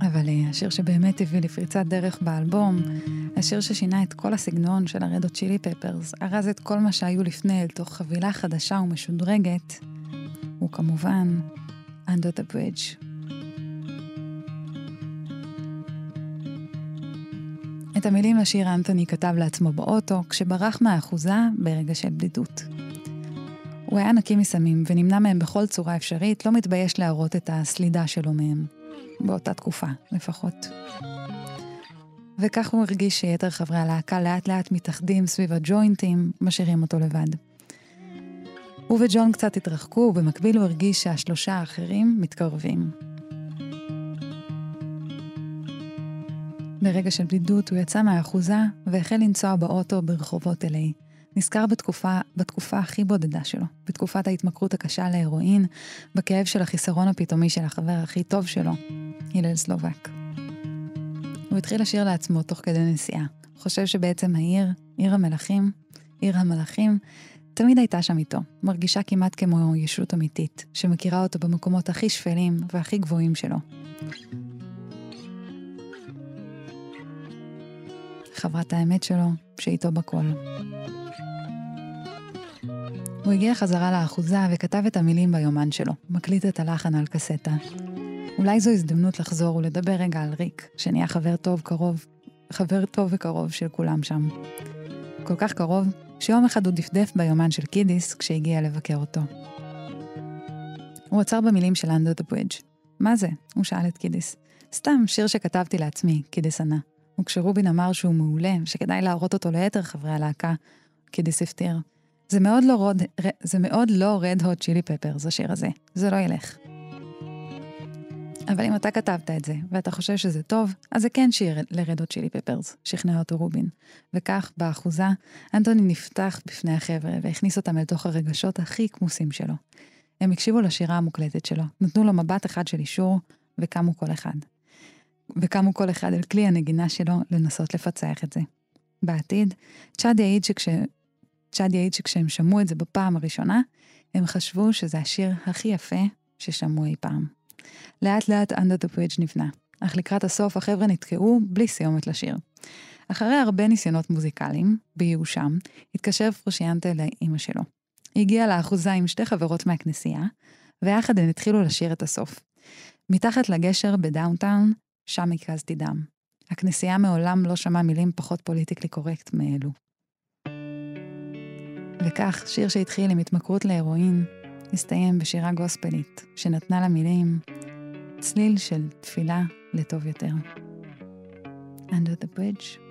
אבל אה, השיר שבאמת הביא לפריצת דרך באלבום, השיר ששינה את כל הסגנון של הרדות צ'ילי פפרס, ארז את כל מה שהיו לפני אל תוך חבילה חדשה ומשודרגת, הוא כמובן Under the Bridge. את המילים לשיר אנטוני כתב לעצמו באוטו, כשברח מהאחוזה ברגע של בדידות. הוא היה נקי מסמים ונמנע מהם בכל צורה אפשרית, לא מתבייש להראות את הסלידה שלו מהם. באותה תקופה, לפחות. וכך הוא הרגיש שיתר חברי הלהקה לאט לאט מתאחדים סביב הג'וינטים, משאירים אותו לבד. הוא וג'ון קצת התרחקו, ובמקביל הוא הרגיש שהשלושה האחרים מתקרבים. ברגע של בדידות הוא יצא מהאחוזה והחל לנסוע באוטו ברחובות LA. נזכר בתקופה, בתקופה הכי בודדה שלו, בתקופת ההתמכרות הקשה להרואין, בכאב של החיסרון הפתאומי של החבר הכי טוב שלו, הלל סלובק. הוא התחיל לשיר לעצמו תוך כדי נסיעה. חושב שבעצם העיר, עיר המלכים, עיר המלאכים, תמיד הייתה שם איתו, מרגישה כמעט כמו ישות אמיתית, שמכירה אותו במקומות הכי שפלים והכי גבוהים שלו. חברת האמת שלו, שאיתו בכל. הוא הגיע חזרה לאחוזה וכתב את המילים ביומן שלו, מקליט את הלחן על קסטה. אולי זו הזדמנות לחזור ולדבר רגע על ריק, שנהיה חבר טוב קרוב, חבר טוב וקרוב של כולם שם. כל כך קרוב, שיום אחד הוא דפדף ביומן של קידיס כשהגיע לבקר אותו. הוא עצר במילים של Under the Bridge. מה זה? הוא שאל את קידיס. סתם, שיר שכתבתי לעצמי, קידיס ענה. וכשרובין אמר שהוא מעולה, שכדאי להראות אותו ליתר חברי הלהקה, קידיס הפטיר. זה מאוד לא זה לא Red Hot Chili Peppers, השיר הזה. זה לא ילך. אבל אם אתה כתבת את זה, ואתה חושב שזה טוב, אז זה כן שיר לרד הוט צ'ילי פפרס, שכנע אותו רובין. וכך, באחוזה, אנטוני נפתח בפני החבר'ה והכניס אותם אל תוך הרגשות הכי כמוסים שלו. הם הקשיבו לשירה המוקלטת שלו, נתנו לו מבט אחד של אישור, וקמו כל אחד. וקמו כל אחד אל כלי הנגינה שלו לנסות לפצח את זה. בעתיד, צ'אד יעיד שכש... צ'אד יעיד שכשהם שמעו את זה בפעם הראשונה, הם חשבו שזה השיר הכי יפה ששמעו אי פעם. לאט לאט Under the Bridge נבנה, אך לקראת הסוף החבר'ה נתקעו בלי סיומת לשיר. אחרי הרבה ניסיונות מוזיקליים, בייאושם, התקשר פרושיאנטה לאימא שלו. היא הגיעה לאחוזה עם שתי חברות מהכנסייה, ויחד הן התחילו לשיר את הסוף. מתחת לגשר בדאונטאון, שם הקזתי דם. הכנסייה מעולם לא שמעה מילים פחות פוליטיקלי קורקט מאלו. וכך, שיר שהתחיל עם התמכרות להרואין, הסתיים בשירה גוספלית, שנתנה לה מילים צליל של תפילה לטוב יותר. Under the bridge.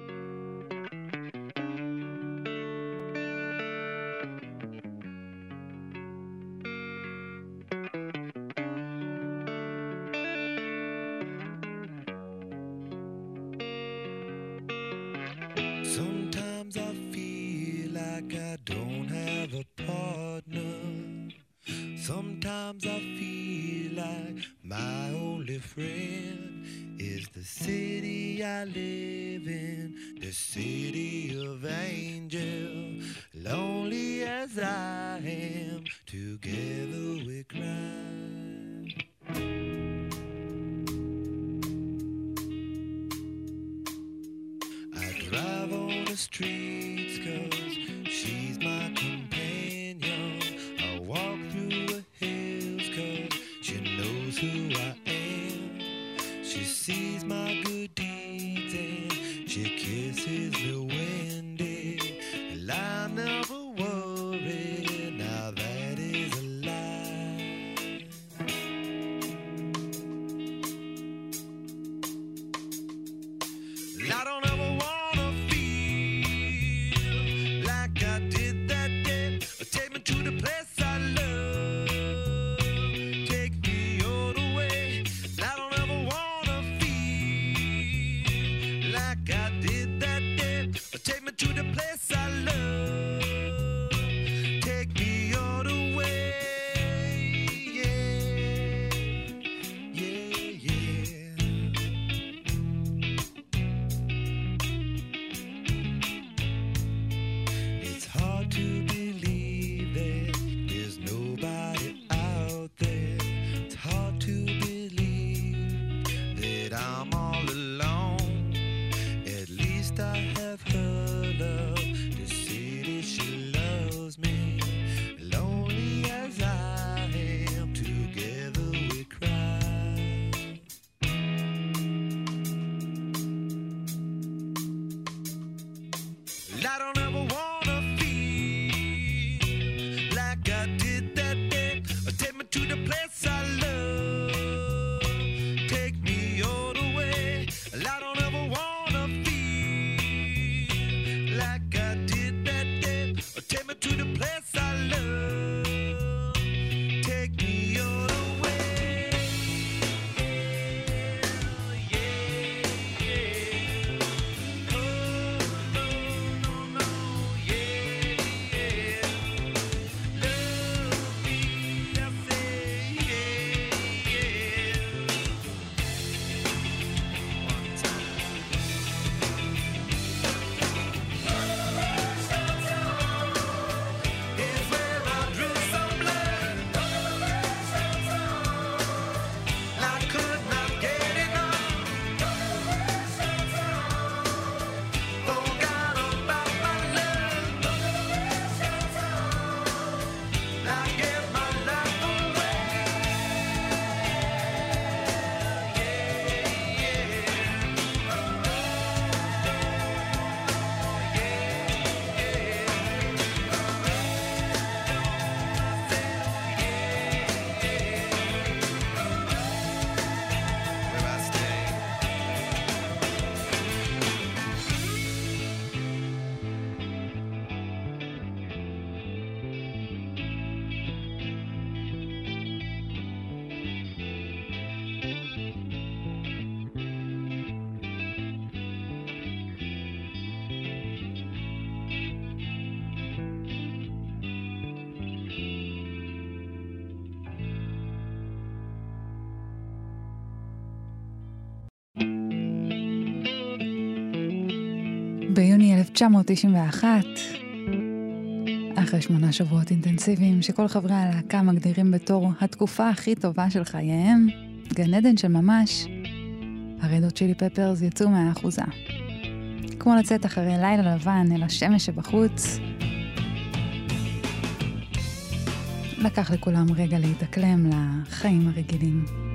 ביוני 1991, אחרי שמונה שבועות אינטנסיביים שכל חברי הלהקה מגדירים בתור התקופה הכי טובה של חייהם, גן עדן של ממש, הרדות שלי פפרס יצאו מהאחוזה. כמו לצאת אחרי לילה לבן אל השמש שבחוץ, לקח לכולם רגע להתאקלם לחיים הרגילים.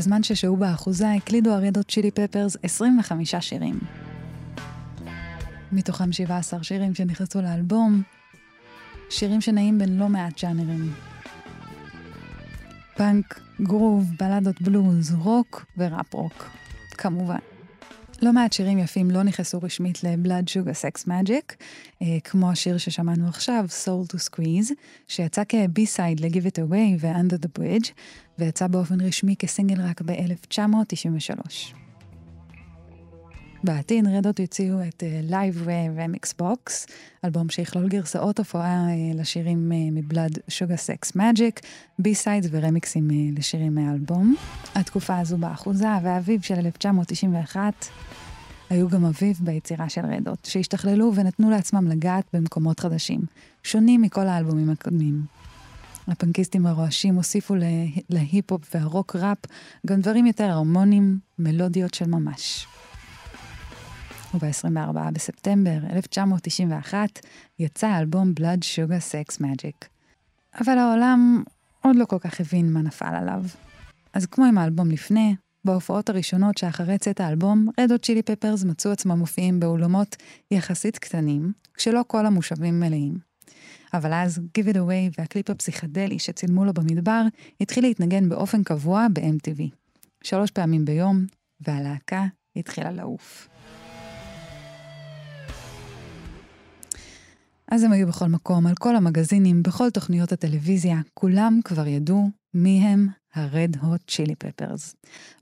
בזמן ששהו באחוזה הקליטו ה-Red Hot Chili Peppers 25 שירים. מתוכם 17 שירים שנכנסו לאלבום, שירים שנעים בין לא מעט ג'אנרים. פאנק, גרוב, בלדות בלוז, רוק וראפ רוק, כמובן. לא מעט שירים יפים לא נכנסו רשמית ל-Blood Sugar Sex Magic, אה, כמו השיר ששמענו עכשיו, Soul to Squeeze, שיצא כ-B-side ל-Give It Away ו-Under the Bridge, ויצא באופן רשמי כסינגל רק ב-1993. בעתיד Red Hot יוציאו את Live Remix Box, אלבום שיכלול גרסאות הופעה אה, לשירים אה, מבלאד שוגה סקס מג'יק, בי-סיידס ורמיקסים אה, לשירים מהאלבום. התקופה הזו באחוזה והאביב של 1991 היו גם אביב ביצירה של Red Hot, שהשתכללו ונתנו לעצמם לגעת במקומות חדשים, שונים מכל האלבומים הקודמים. הפנקיסטים הרועשים הוסיפו לה- להיפ-הופ והרוק ראפ גם דברים יותר הרמוניים, מלודיות של ממש. וב-24 בספטמבר 1991 יצא האלבום Blood Sugar Sex Magic. אבל העולם עוד לא כל כך הבין מה נפל עליו. אז כמו עם האלבום לפני, בהופעות הראשונות שאחרי צאת האלבום, רד הוט צ'ילי פפרס מצאו עצמם מופיעים באולמות יחסית קטנים, כשלא כל המושבים מלאים. אבל אז Give It Away והקליפ הפסיכדלי שצילמו לו במדבר, התחיל להתנגן באופן קבוע ב-MTV. שלוש פעמים ביום, והלהקה התחילה לעוף. אז הם היו בכל מקום, על כל המגזינים, בכל תוכניות הטלוויזיה, כולם כבר ידעו מי הם הרד הוט צ'ילי פפרס.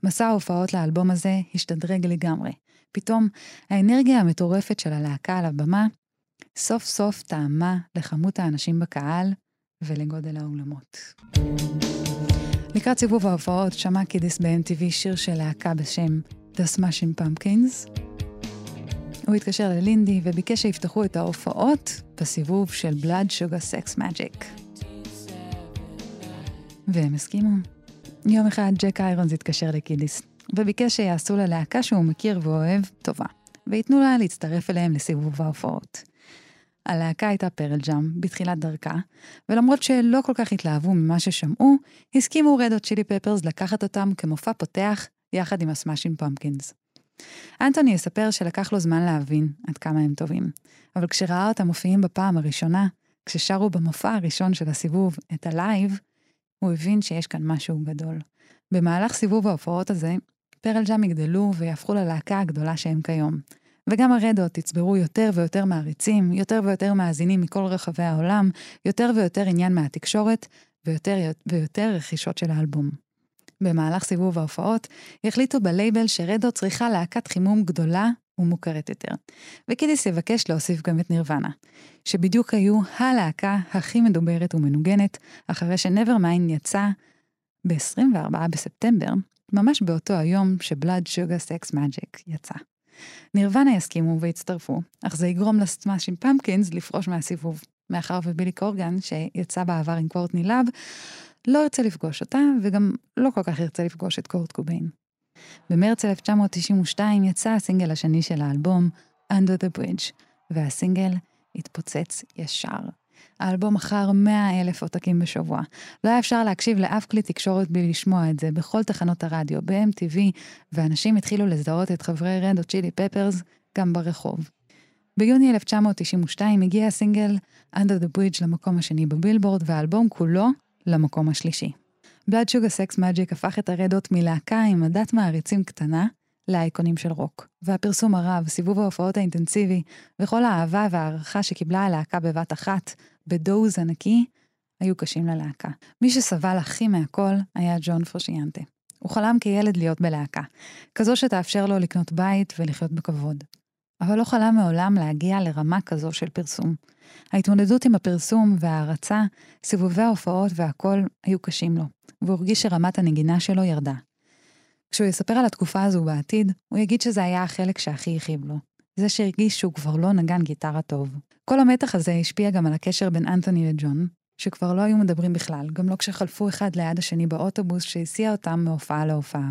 מסע ההופעות לאלבום הזה השתדרג לגמרי. פתאום האנרגיה המטורפת של הלהקה על הבמה סוף סוף טעמה לכמות האנשים בקהל ולגודל האולמות. לקראת סיבוב ההופעות שמע קידיס ב-MTV שיר של להקה בשם The Smashing Pumpkins, הוא התקשר ללינדי וביקש שיפתחו את ההופעות בסיבוב של Blood Sugar Sex Magic. והם הסכימו. יום אחד ג'ק איירונס התקשר לקידיס, וביקש שיעשו ללהקה שהוא מכיר ואוהב טובה, וייתנו לה להצטרף אליהם לסיבוב ההופעות. הלהקה הייתה Pearl Jam בתחילת דרכה, ולמרות שלא כל כך התלהבו ממה ששמעו, הסכימו Red Hot Chili Peppers לקחת אותם כמופע פותח יחד עם ה Smashing Pumpkins. אנטוני יספר שלקח לו זמן להבין עד כמה הם טובים, אבל כשראה אותם מופיעים בפעם הראשונה, כששרו במופע הראשון של הסיבוב את Alive, הוא הבין שיש כאן משהו גדול. במהלך סיבוב ההופעות הזה, פרל ג'אם יגדלו ויהפכו ללהקה הגדולה שהם כיום. וגם הרדות יצברו יותר ויותר מעריצים, יותר ויותר מאזינים מכל רחבי העולם, יותר ויותר עניין מהתקשורת, ויותר ויותר רכישות של האלבום. במהלך סיבוב ההופעות, החליטו בלייבל שרדו צריכה להקת חימום גדולה ומוכרת יותר. וקידיס יבקש להוסיף גם את נירוונה, שבדיוק היו הלהקה הכי מדוברת ומנוגנת, אחרי ש Nevermind יצא ב-24 בספטמבר, ממש באותו היום ש Blood Sugar Sex Magik יצא. Nirvana יסכימו והצטרפו, אך זה יגרום ל Smashing Pumpkins לפרוש מהסיבוב, מאחר ובילי קורגן, שיצא בעבר עם קורטני לאב, לא ירצה לפגוש אותה, וגם לא כל כך ירצה לפגוש את קורט קוביין. במרץ 1992 יצא הסינגל השני של האלבום, Under the Bridge, והסינגל התפוצץ ישר. האלבום מכר 100 אלף עותקים בשבוע. לא היה אפשר להקשיב לאף כלי תקשורת בלי לשמוע את זה בכל תחנות הרדיו, ב-MTV, ואנשים התחילו לזהות את חברי רד או צ'ילי פפרס גם ברחוב. ביוני 1992 הגיע הסינגל Under the Bridge למקום השני בבילבורד, והאלבום כולו למקום השלישי. בלאד שוגה סקס מג'יק הפך את הרדות מלהקה עם עדת מעריצים קטנה לאייקונים של רוק. והפרסום הרב, סיבוב ההופעות האינטנסיבי, וכל האהבה וההערכה שקיבלה הלהקה בבת אחת, בדוז ענקי, היו קשים ללהקה. מי שסבל הכי מהכל היה ג'ון פרשיאנטה. הוא חלם כילד להיות בלהקה, כזו שתאפשר לו לקנות בית ולחיות בכבוד. אבל לא חלם מעולם להגיע לרמה כזו של פרסום. ההתמודדות עם הפרסום וההערצה, סיבובי ההופעות והכל היו קשים לו, והוא הרגיש שרמת הנגינה שלו ירדה. כשהוא יספר על התקופה הזו בעתיד, הוא יגיד שזה היה החלק שהכי הכאיב לו. זה שהרגיש שהוא כבר לא נגן גיטרה טוב. כל המתח הזה השפיע גם על הקשר בין אנתוני לג'ון, שכבר לא היו מדברים בכלל, גם לא כשחלפו אחד ליד השני באוטובוס שהסיע אותם מהופעה להופעה.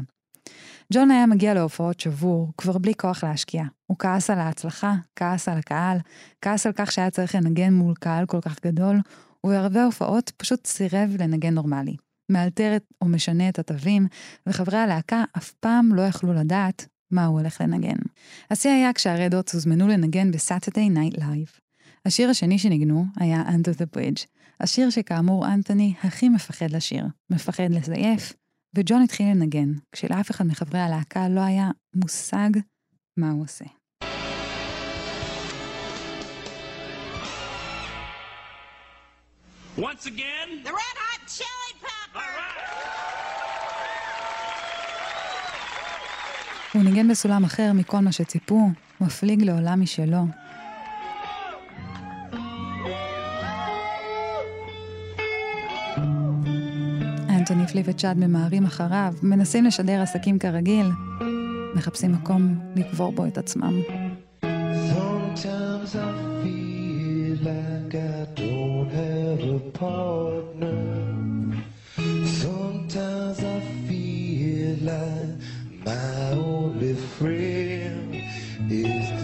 ג'ון היה מגיע להופעות שבור, כבר בלי כוח להשקיע. הוא כעס על ההצלחה, כעס על הקהל, כעס על כך שהיה צריך לנגן מול קהל כל כך גדול, ובערבי ההופעות פשוט סירב לנגן נורמלי. מאלתר או משנה את התווים, וחברי הלהקה אף פעם לא יכלו לדעת מה הוא הולך לנגן. השיא היה כשה Red Hot הוזמנו לנגן ב Saturday Night Live. השיר השני שניגנו היה Under the Bridge, השיר שכאמור אנתוני הכי מפחד לשיר, מפחד לזייף, וג'ון התחיל לנגן, כשלאף אחד מחברי הלהקה לא היה מושג מה הוא עושה. Once again, The Red Hot Chili Peppers! הוא ניגן בסולם אחר מכל מה שציפו, מפליג לעולם משלו. אנטוני פליפ וצ'אד ממהרים אחריו, מנסים לשדר עסקים כרגיל, מחפשים מקום לקבור בו את עצמם. My only friend is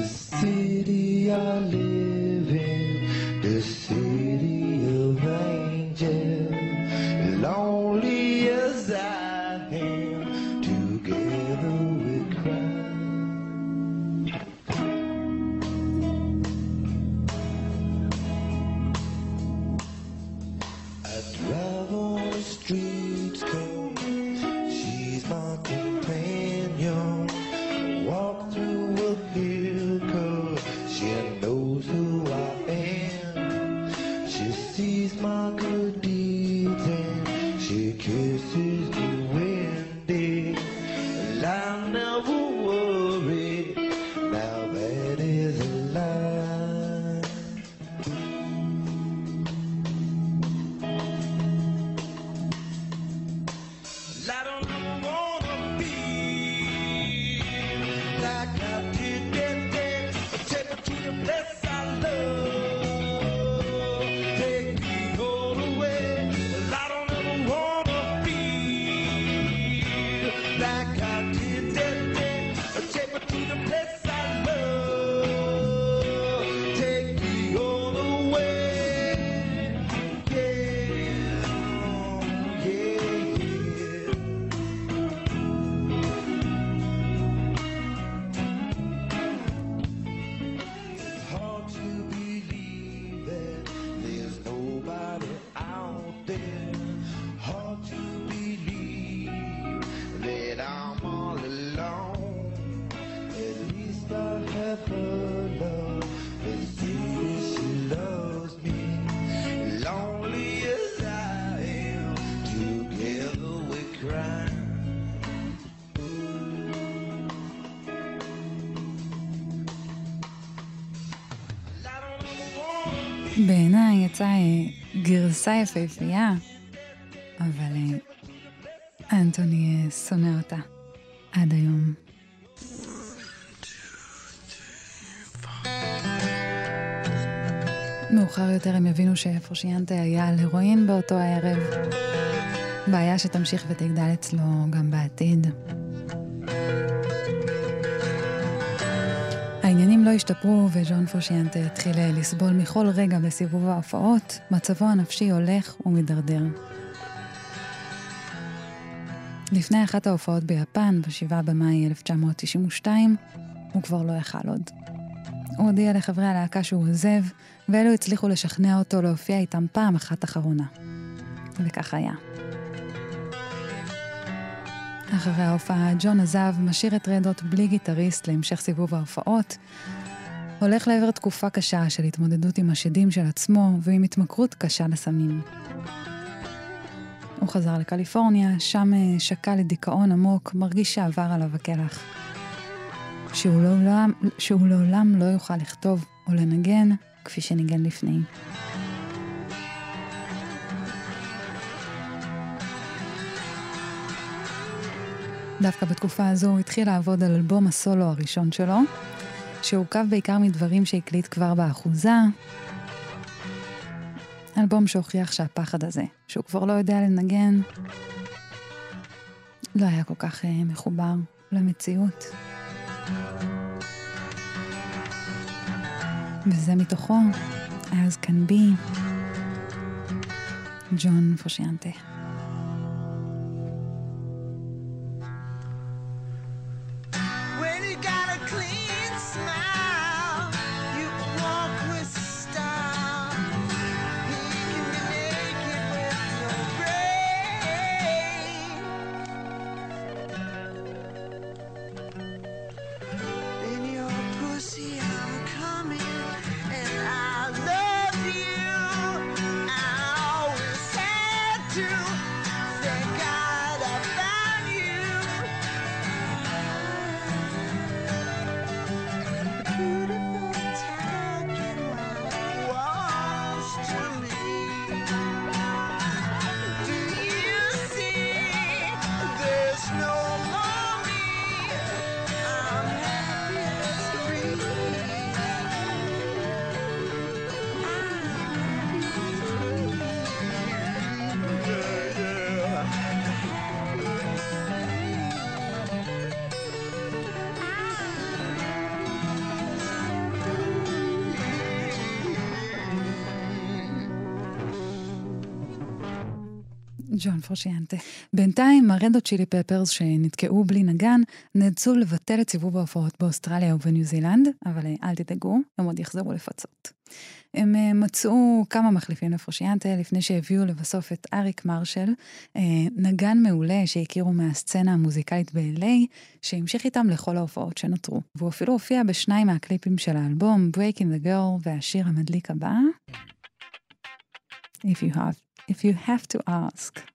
יצאה אה, גרסה יפהפייה, אבל אה, אנטוני אה, שונא אותה עד היום. מאוחר יותר הם יבינו שפרשיאנטה היה על הירואין באותו הערב. בעיה שתמשיך ותגדל אצלו גם בעתיד. העניינים לא השתפרו וז'ון פרשיאנטה התחיל אה, לסבול מכל רגע בסיבוב ההופעות, מצבו הנפשי הולך ומידרדר. לפני אחת ההופעות ביפן, ב-7 במאי 1992, הוא כבר לא יכל עוד. הוא הודיע לחברי הלהקה שהוא עוזב, ואלו הצליחו לשכנע אותו להופיע איתם פעם אחת אחרונה. וכך היה. אחרי ההופעה, ג'ון עזב, משאיר את רדות בלי גיטריסט להמשך סיבוב ההופעות, הולך לעבר תקופה קשה של התמודדות עם השדים של עצמו ועם התמכרות קשה לסמים. הוא חזר לקליפורניה, שם אה, שקע לדיכאון עמוק, מרגיש שעבר עליו הקלח. שהוא לעולם, שהוא לעולם לא יוכל לכתוב או לנגן כפי שניגן לפני. דווקא בתקופה הזו הוא התחיל לעבוד על אלבום הסולו הראשון שלו, שהורכב בעיקר מדברים שהקליט כבר באחוזה. אלבום שהוכיח שהפחד הזה, שהוא כבר לא יודע לנגן, לא היה כל כך אה, מחובר למציאות. וזה מתוכו, as can be, ג'ון פושיאנטה. ג'ון פרושיאנטה. בינתיים, הרדו צ'ילי פפרס שנתקעו בלי נגן, נאלצו לבטל את סיבוב ההופעות באוסטרליה ובניו זילנד, אבל אה, אל תדאגו, הם עוד יחזרו לפצות. הם אה, מצאו כמה מחליפים לפרושיאנטה לפני שהביאו לבסוף את אריק מרשל, אה, נגן מעולה שהכירו מהסצנה המוזיקלית ב-LA, שהמשיך איתם לכל ההופעות שנותרו. והוא אפילו הופיע בשניים מהקליפים של האלבום, Breaking the Girl והשיר המדליק הבא. If you have, if you have to ask.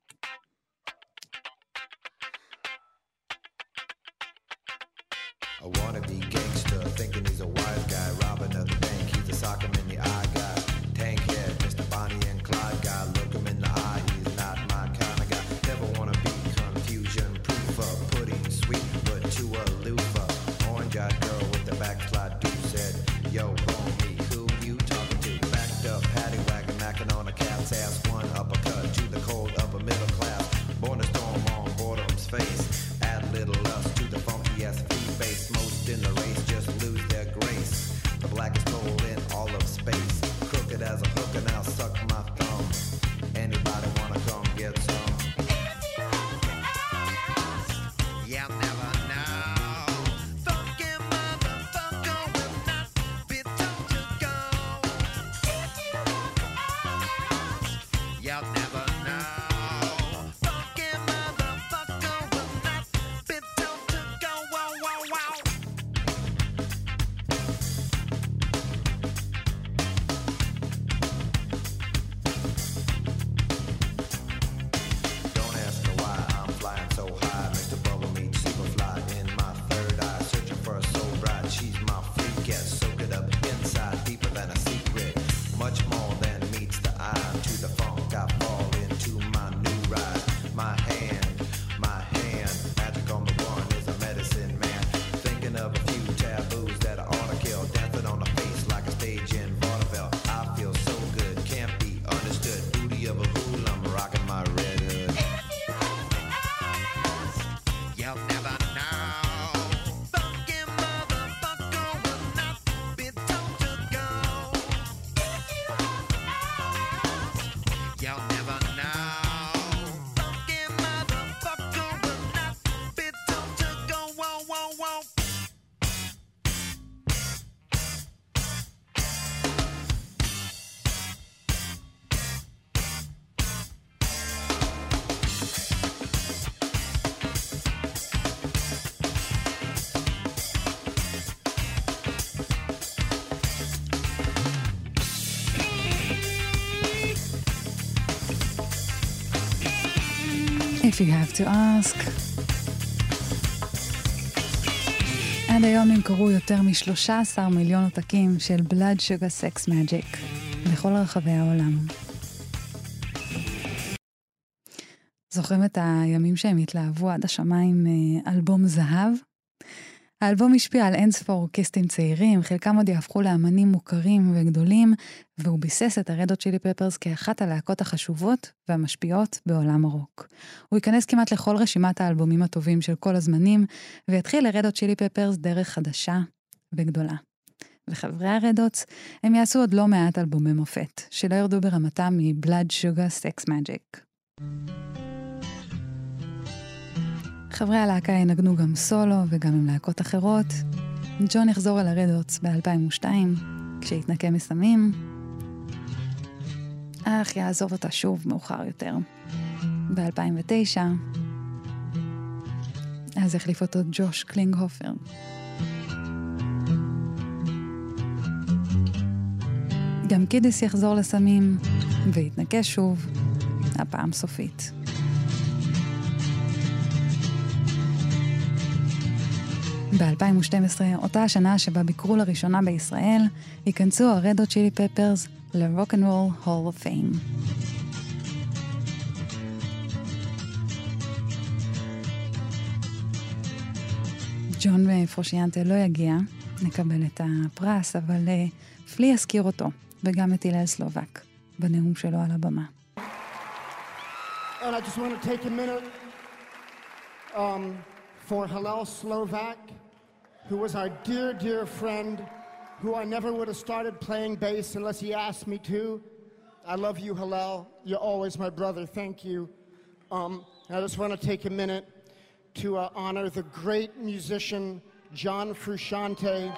Sock him in the eye guy. Tank head, Mr. Bonnie and Clyde guy. Look him in the eye, he's not my kind of guy. Never wanna be confusion proof of pudding sweet, but too aloof. of. Orange eyed girl with the backslide dude said, Yo, You have to ask. עד היום נמכרו יותר מ-13 מיליון עותקים של Blood Sugar Sex Magic בכל רחבי העולם. זוכרים את הימים שהם התלהבו עד השמיים אה, אלבום זהב? האלבום השפיע על אינספור אורקיסטים צעירים, חלקם עוד יהפכו לאמנים מוכרים וגדולים, והוא ביסס את הרדו צ'ילי פפרס כאחת הלהקות החשובות והמשפיעות בעולם הרוק. הוא ייכנס כמעט לכל רשימת האלבומים הטובים של כל הזמנים, ויתחיל לרדו צ'ילי פפרס דרך חדשה וגדולה. וחברי הרדוץ, הם יעשו עוד לא מעט אלבומי מופת, שלא ירדו ברמתם מ-Blood Sugar Sex Magic. חברי הלהקה ינגנו גם סולו וגם עם להקות אחרות. ג'ון יחזור אל הרדוץ ב-2002, כשיתנקה מסמים, אך יעזוב אותה שוב מאוחר יותר. ב-2009, אז החליף אותו ג'וש קלינגהופר. גם קידיס יחזור לסמים, ויתנקה שוב, הפעם סופית. ב-2012, אותה השנה שבה ביקרו לראשונה בישראל, ייכנסו הרדו צ'ילי פפרס ל-Rock and Roll Hall of Fame. ג'ון פרושיאנטה לא יגיע, נקבל את הפרס, אבל uh, פלי יזכיר אותו, וגם את הלל סלובק, בנאום שלו על הבמה. And I just want to take a minute um, for Hillel Slovak, who was our dear, dear friend, who I never would have started playing bass unless he asked me to. I love you, Hillel. You're always my brother. Thank you. Um, I just want to take a minute to uh, honor the great musician John Frusciante,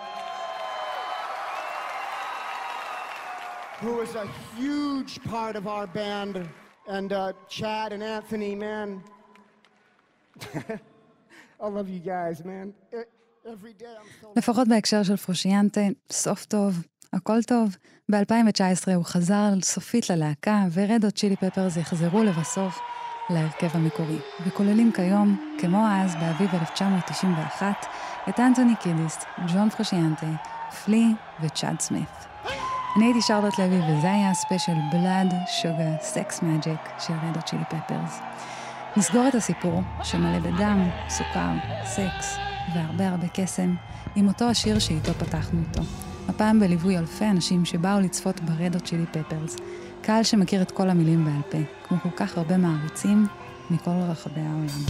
who is a huge part of our band, and uh, Chad and Anthony, man. I love you guys, man. E- לפחות בהקשר של פרושיאנטה, סוף טוב, הכל טוב. ב-2019 הוא חזר סופית ללהקה, ורד הוט צ'ילי פפרס יחזרו לבסוף להרכב המקורי, וכוללים כיום, כמו אז, באביב 1991, את אנטוני קידיסט, ג'ון פרושיאנטה, פלי וצ'אד סמית. אני הייתי שרלוט לוי, וזה היה הספיישל בלאד, Sugar, Sex Magik של Red Hot Chili Peppers. נסגור את הסיפור, שמלא בדם, סוכר, סקס והרבה הרבה קסם, עם אותו השיר שאיתו פתחנו אותו. הפעם בליווי אלפי אנשים שבאו לצפות ב Red Hot Chili Peppers. קהל שמכיר את כל המילים בעל פה, כמו כל כך הרבה מעריצים מכל רחבי העולם.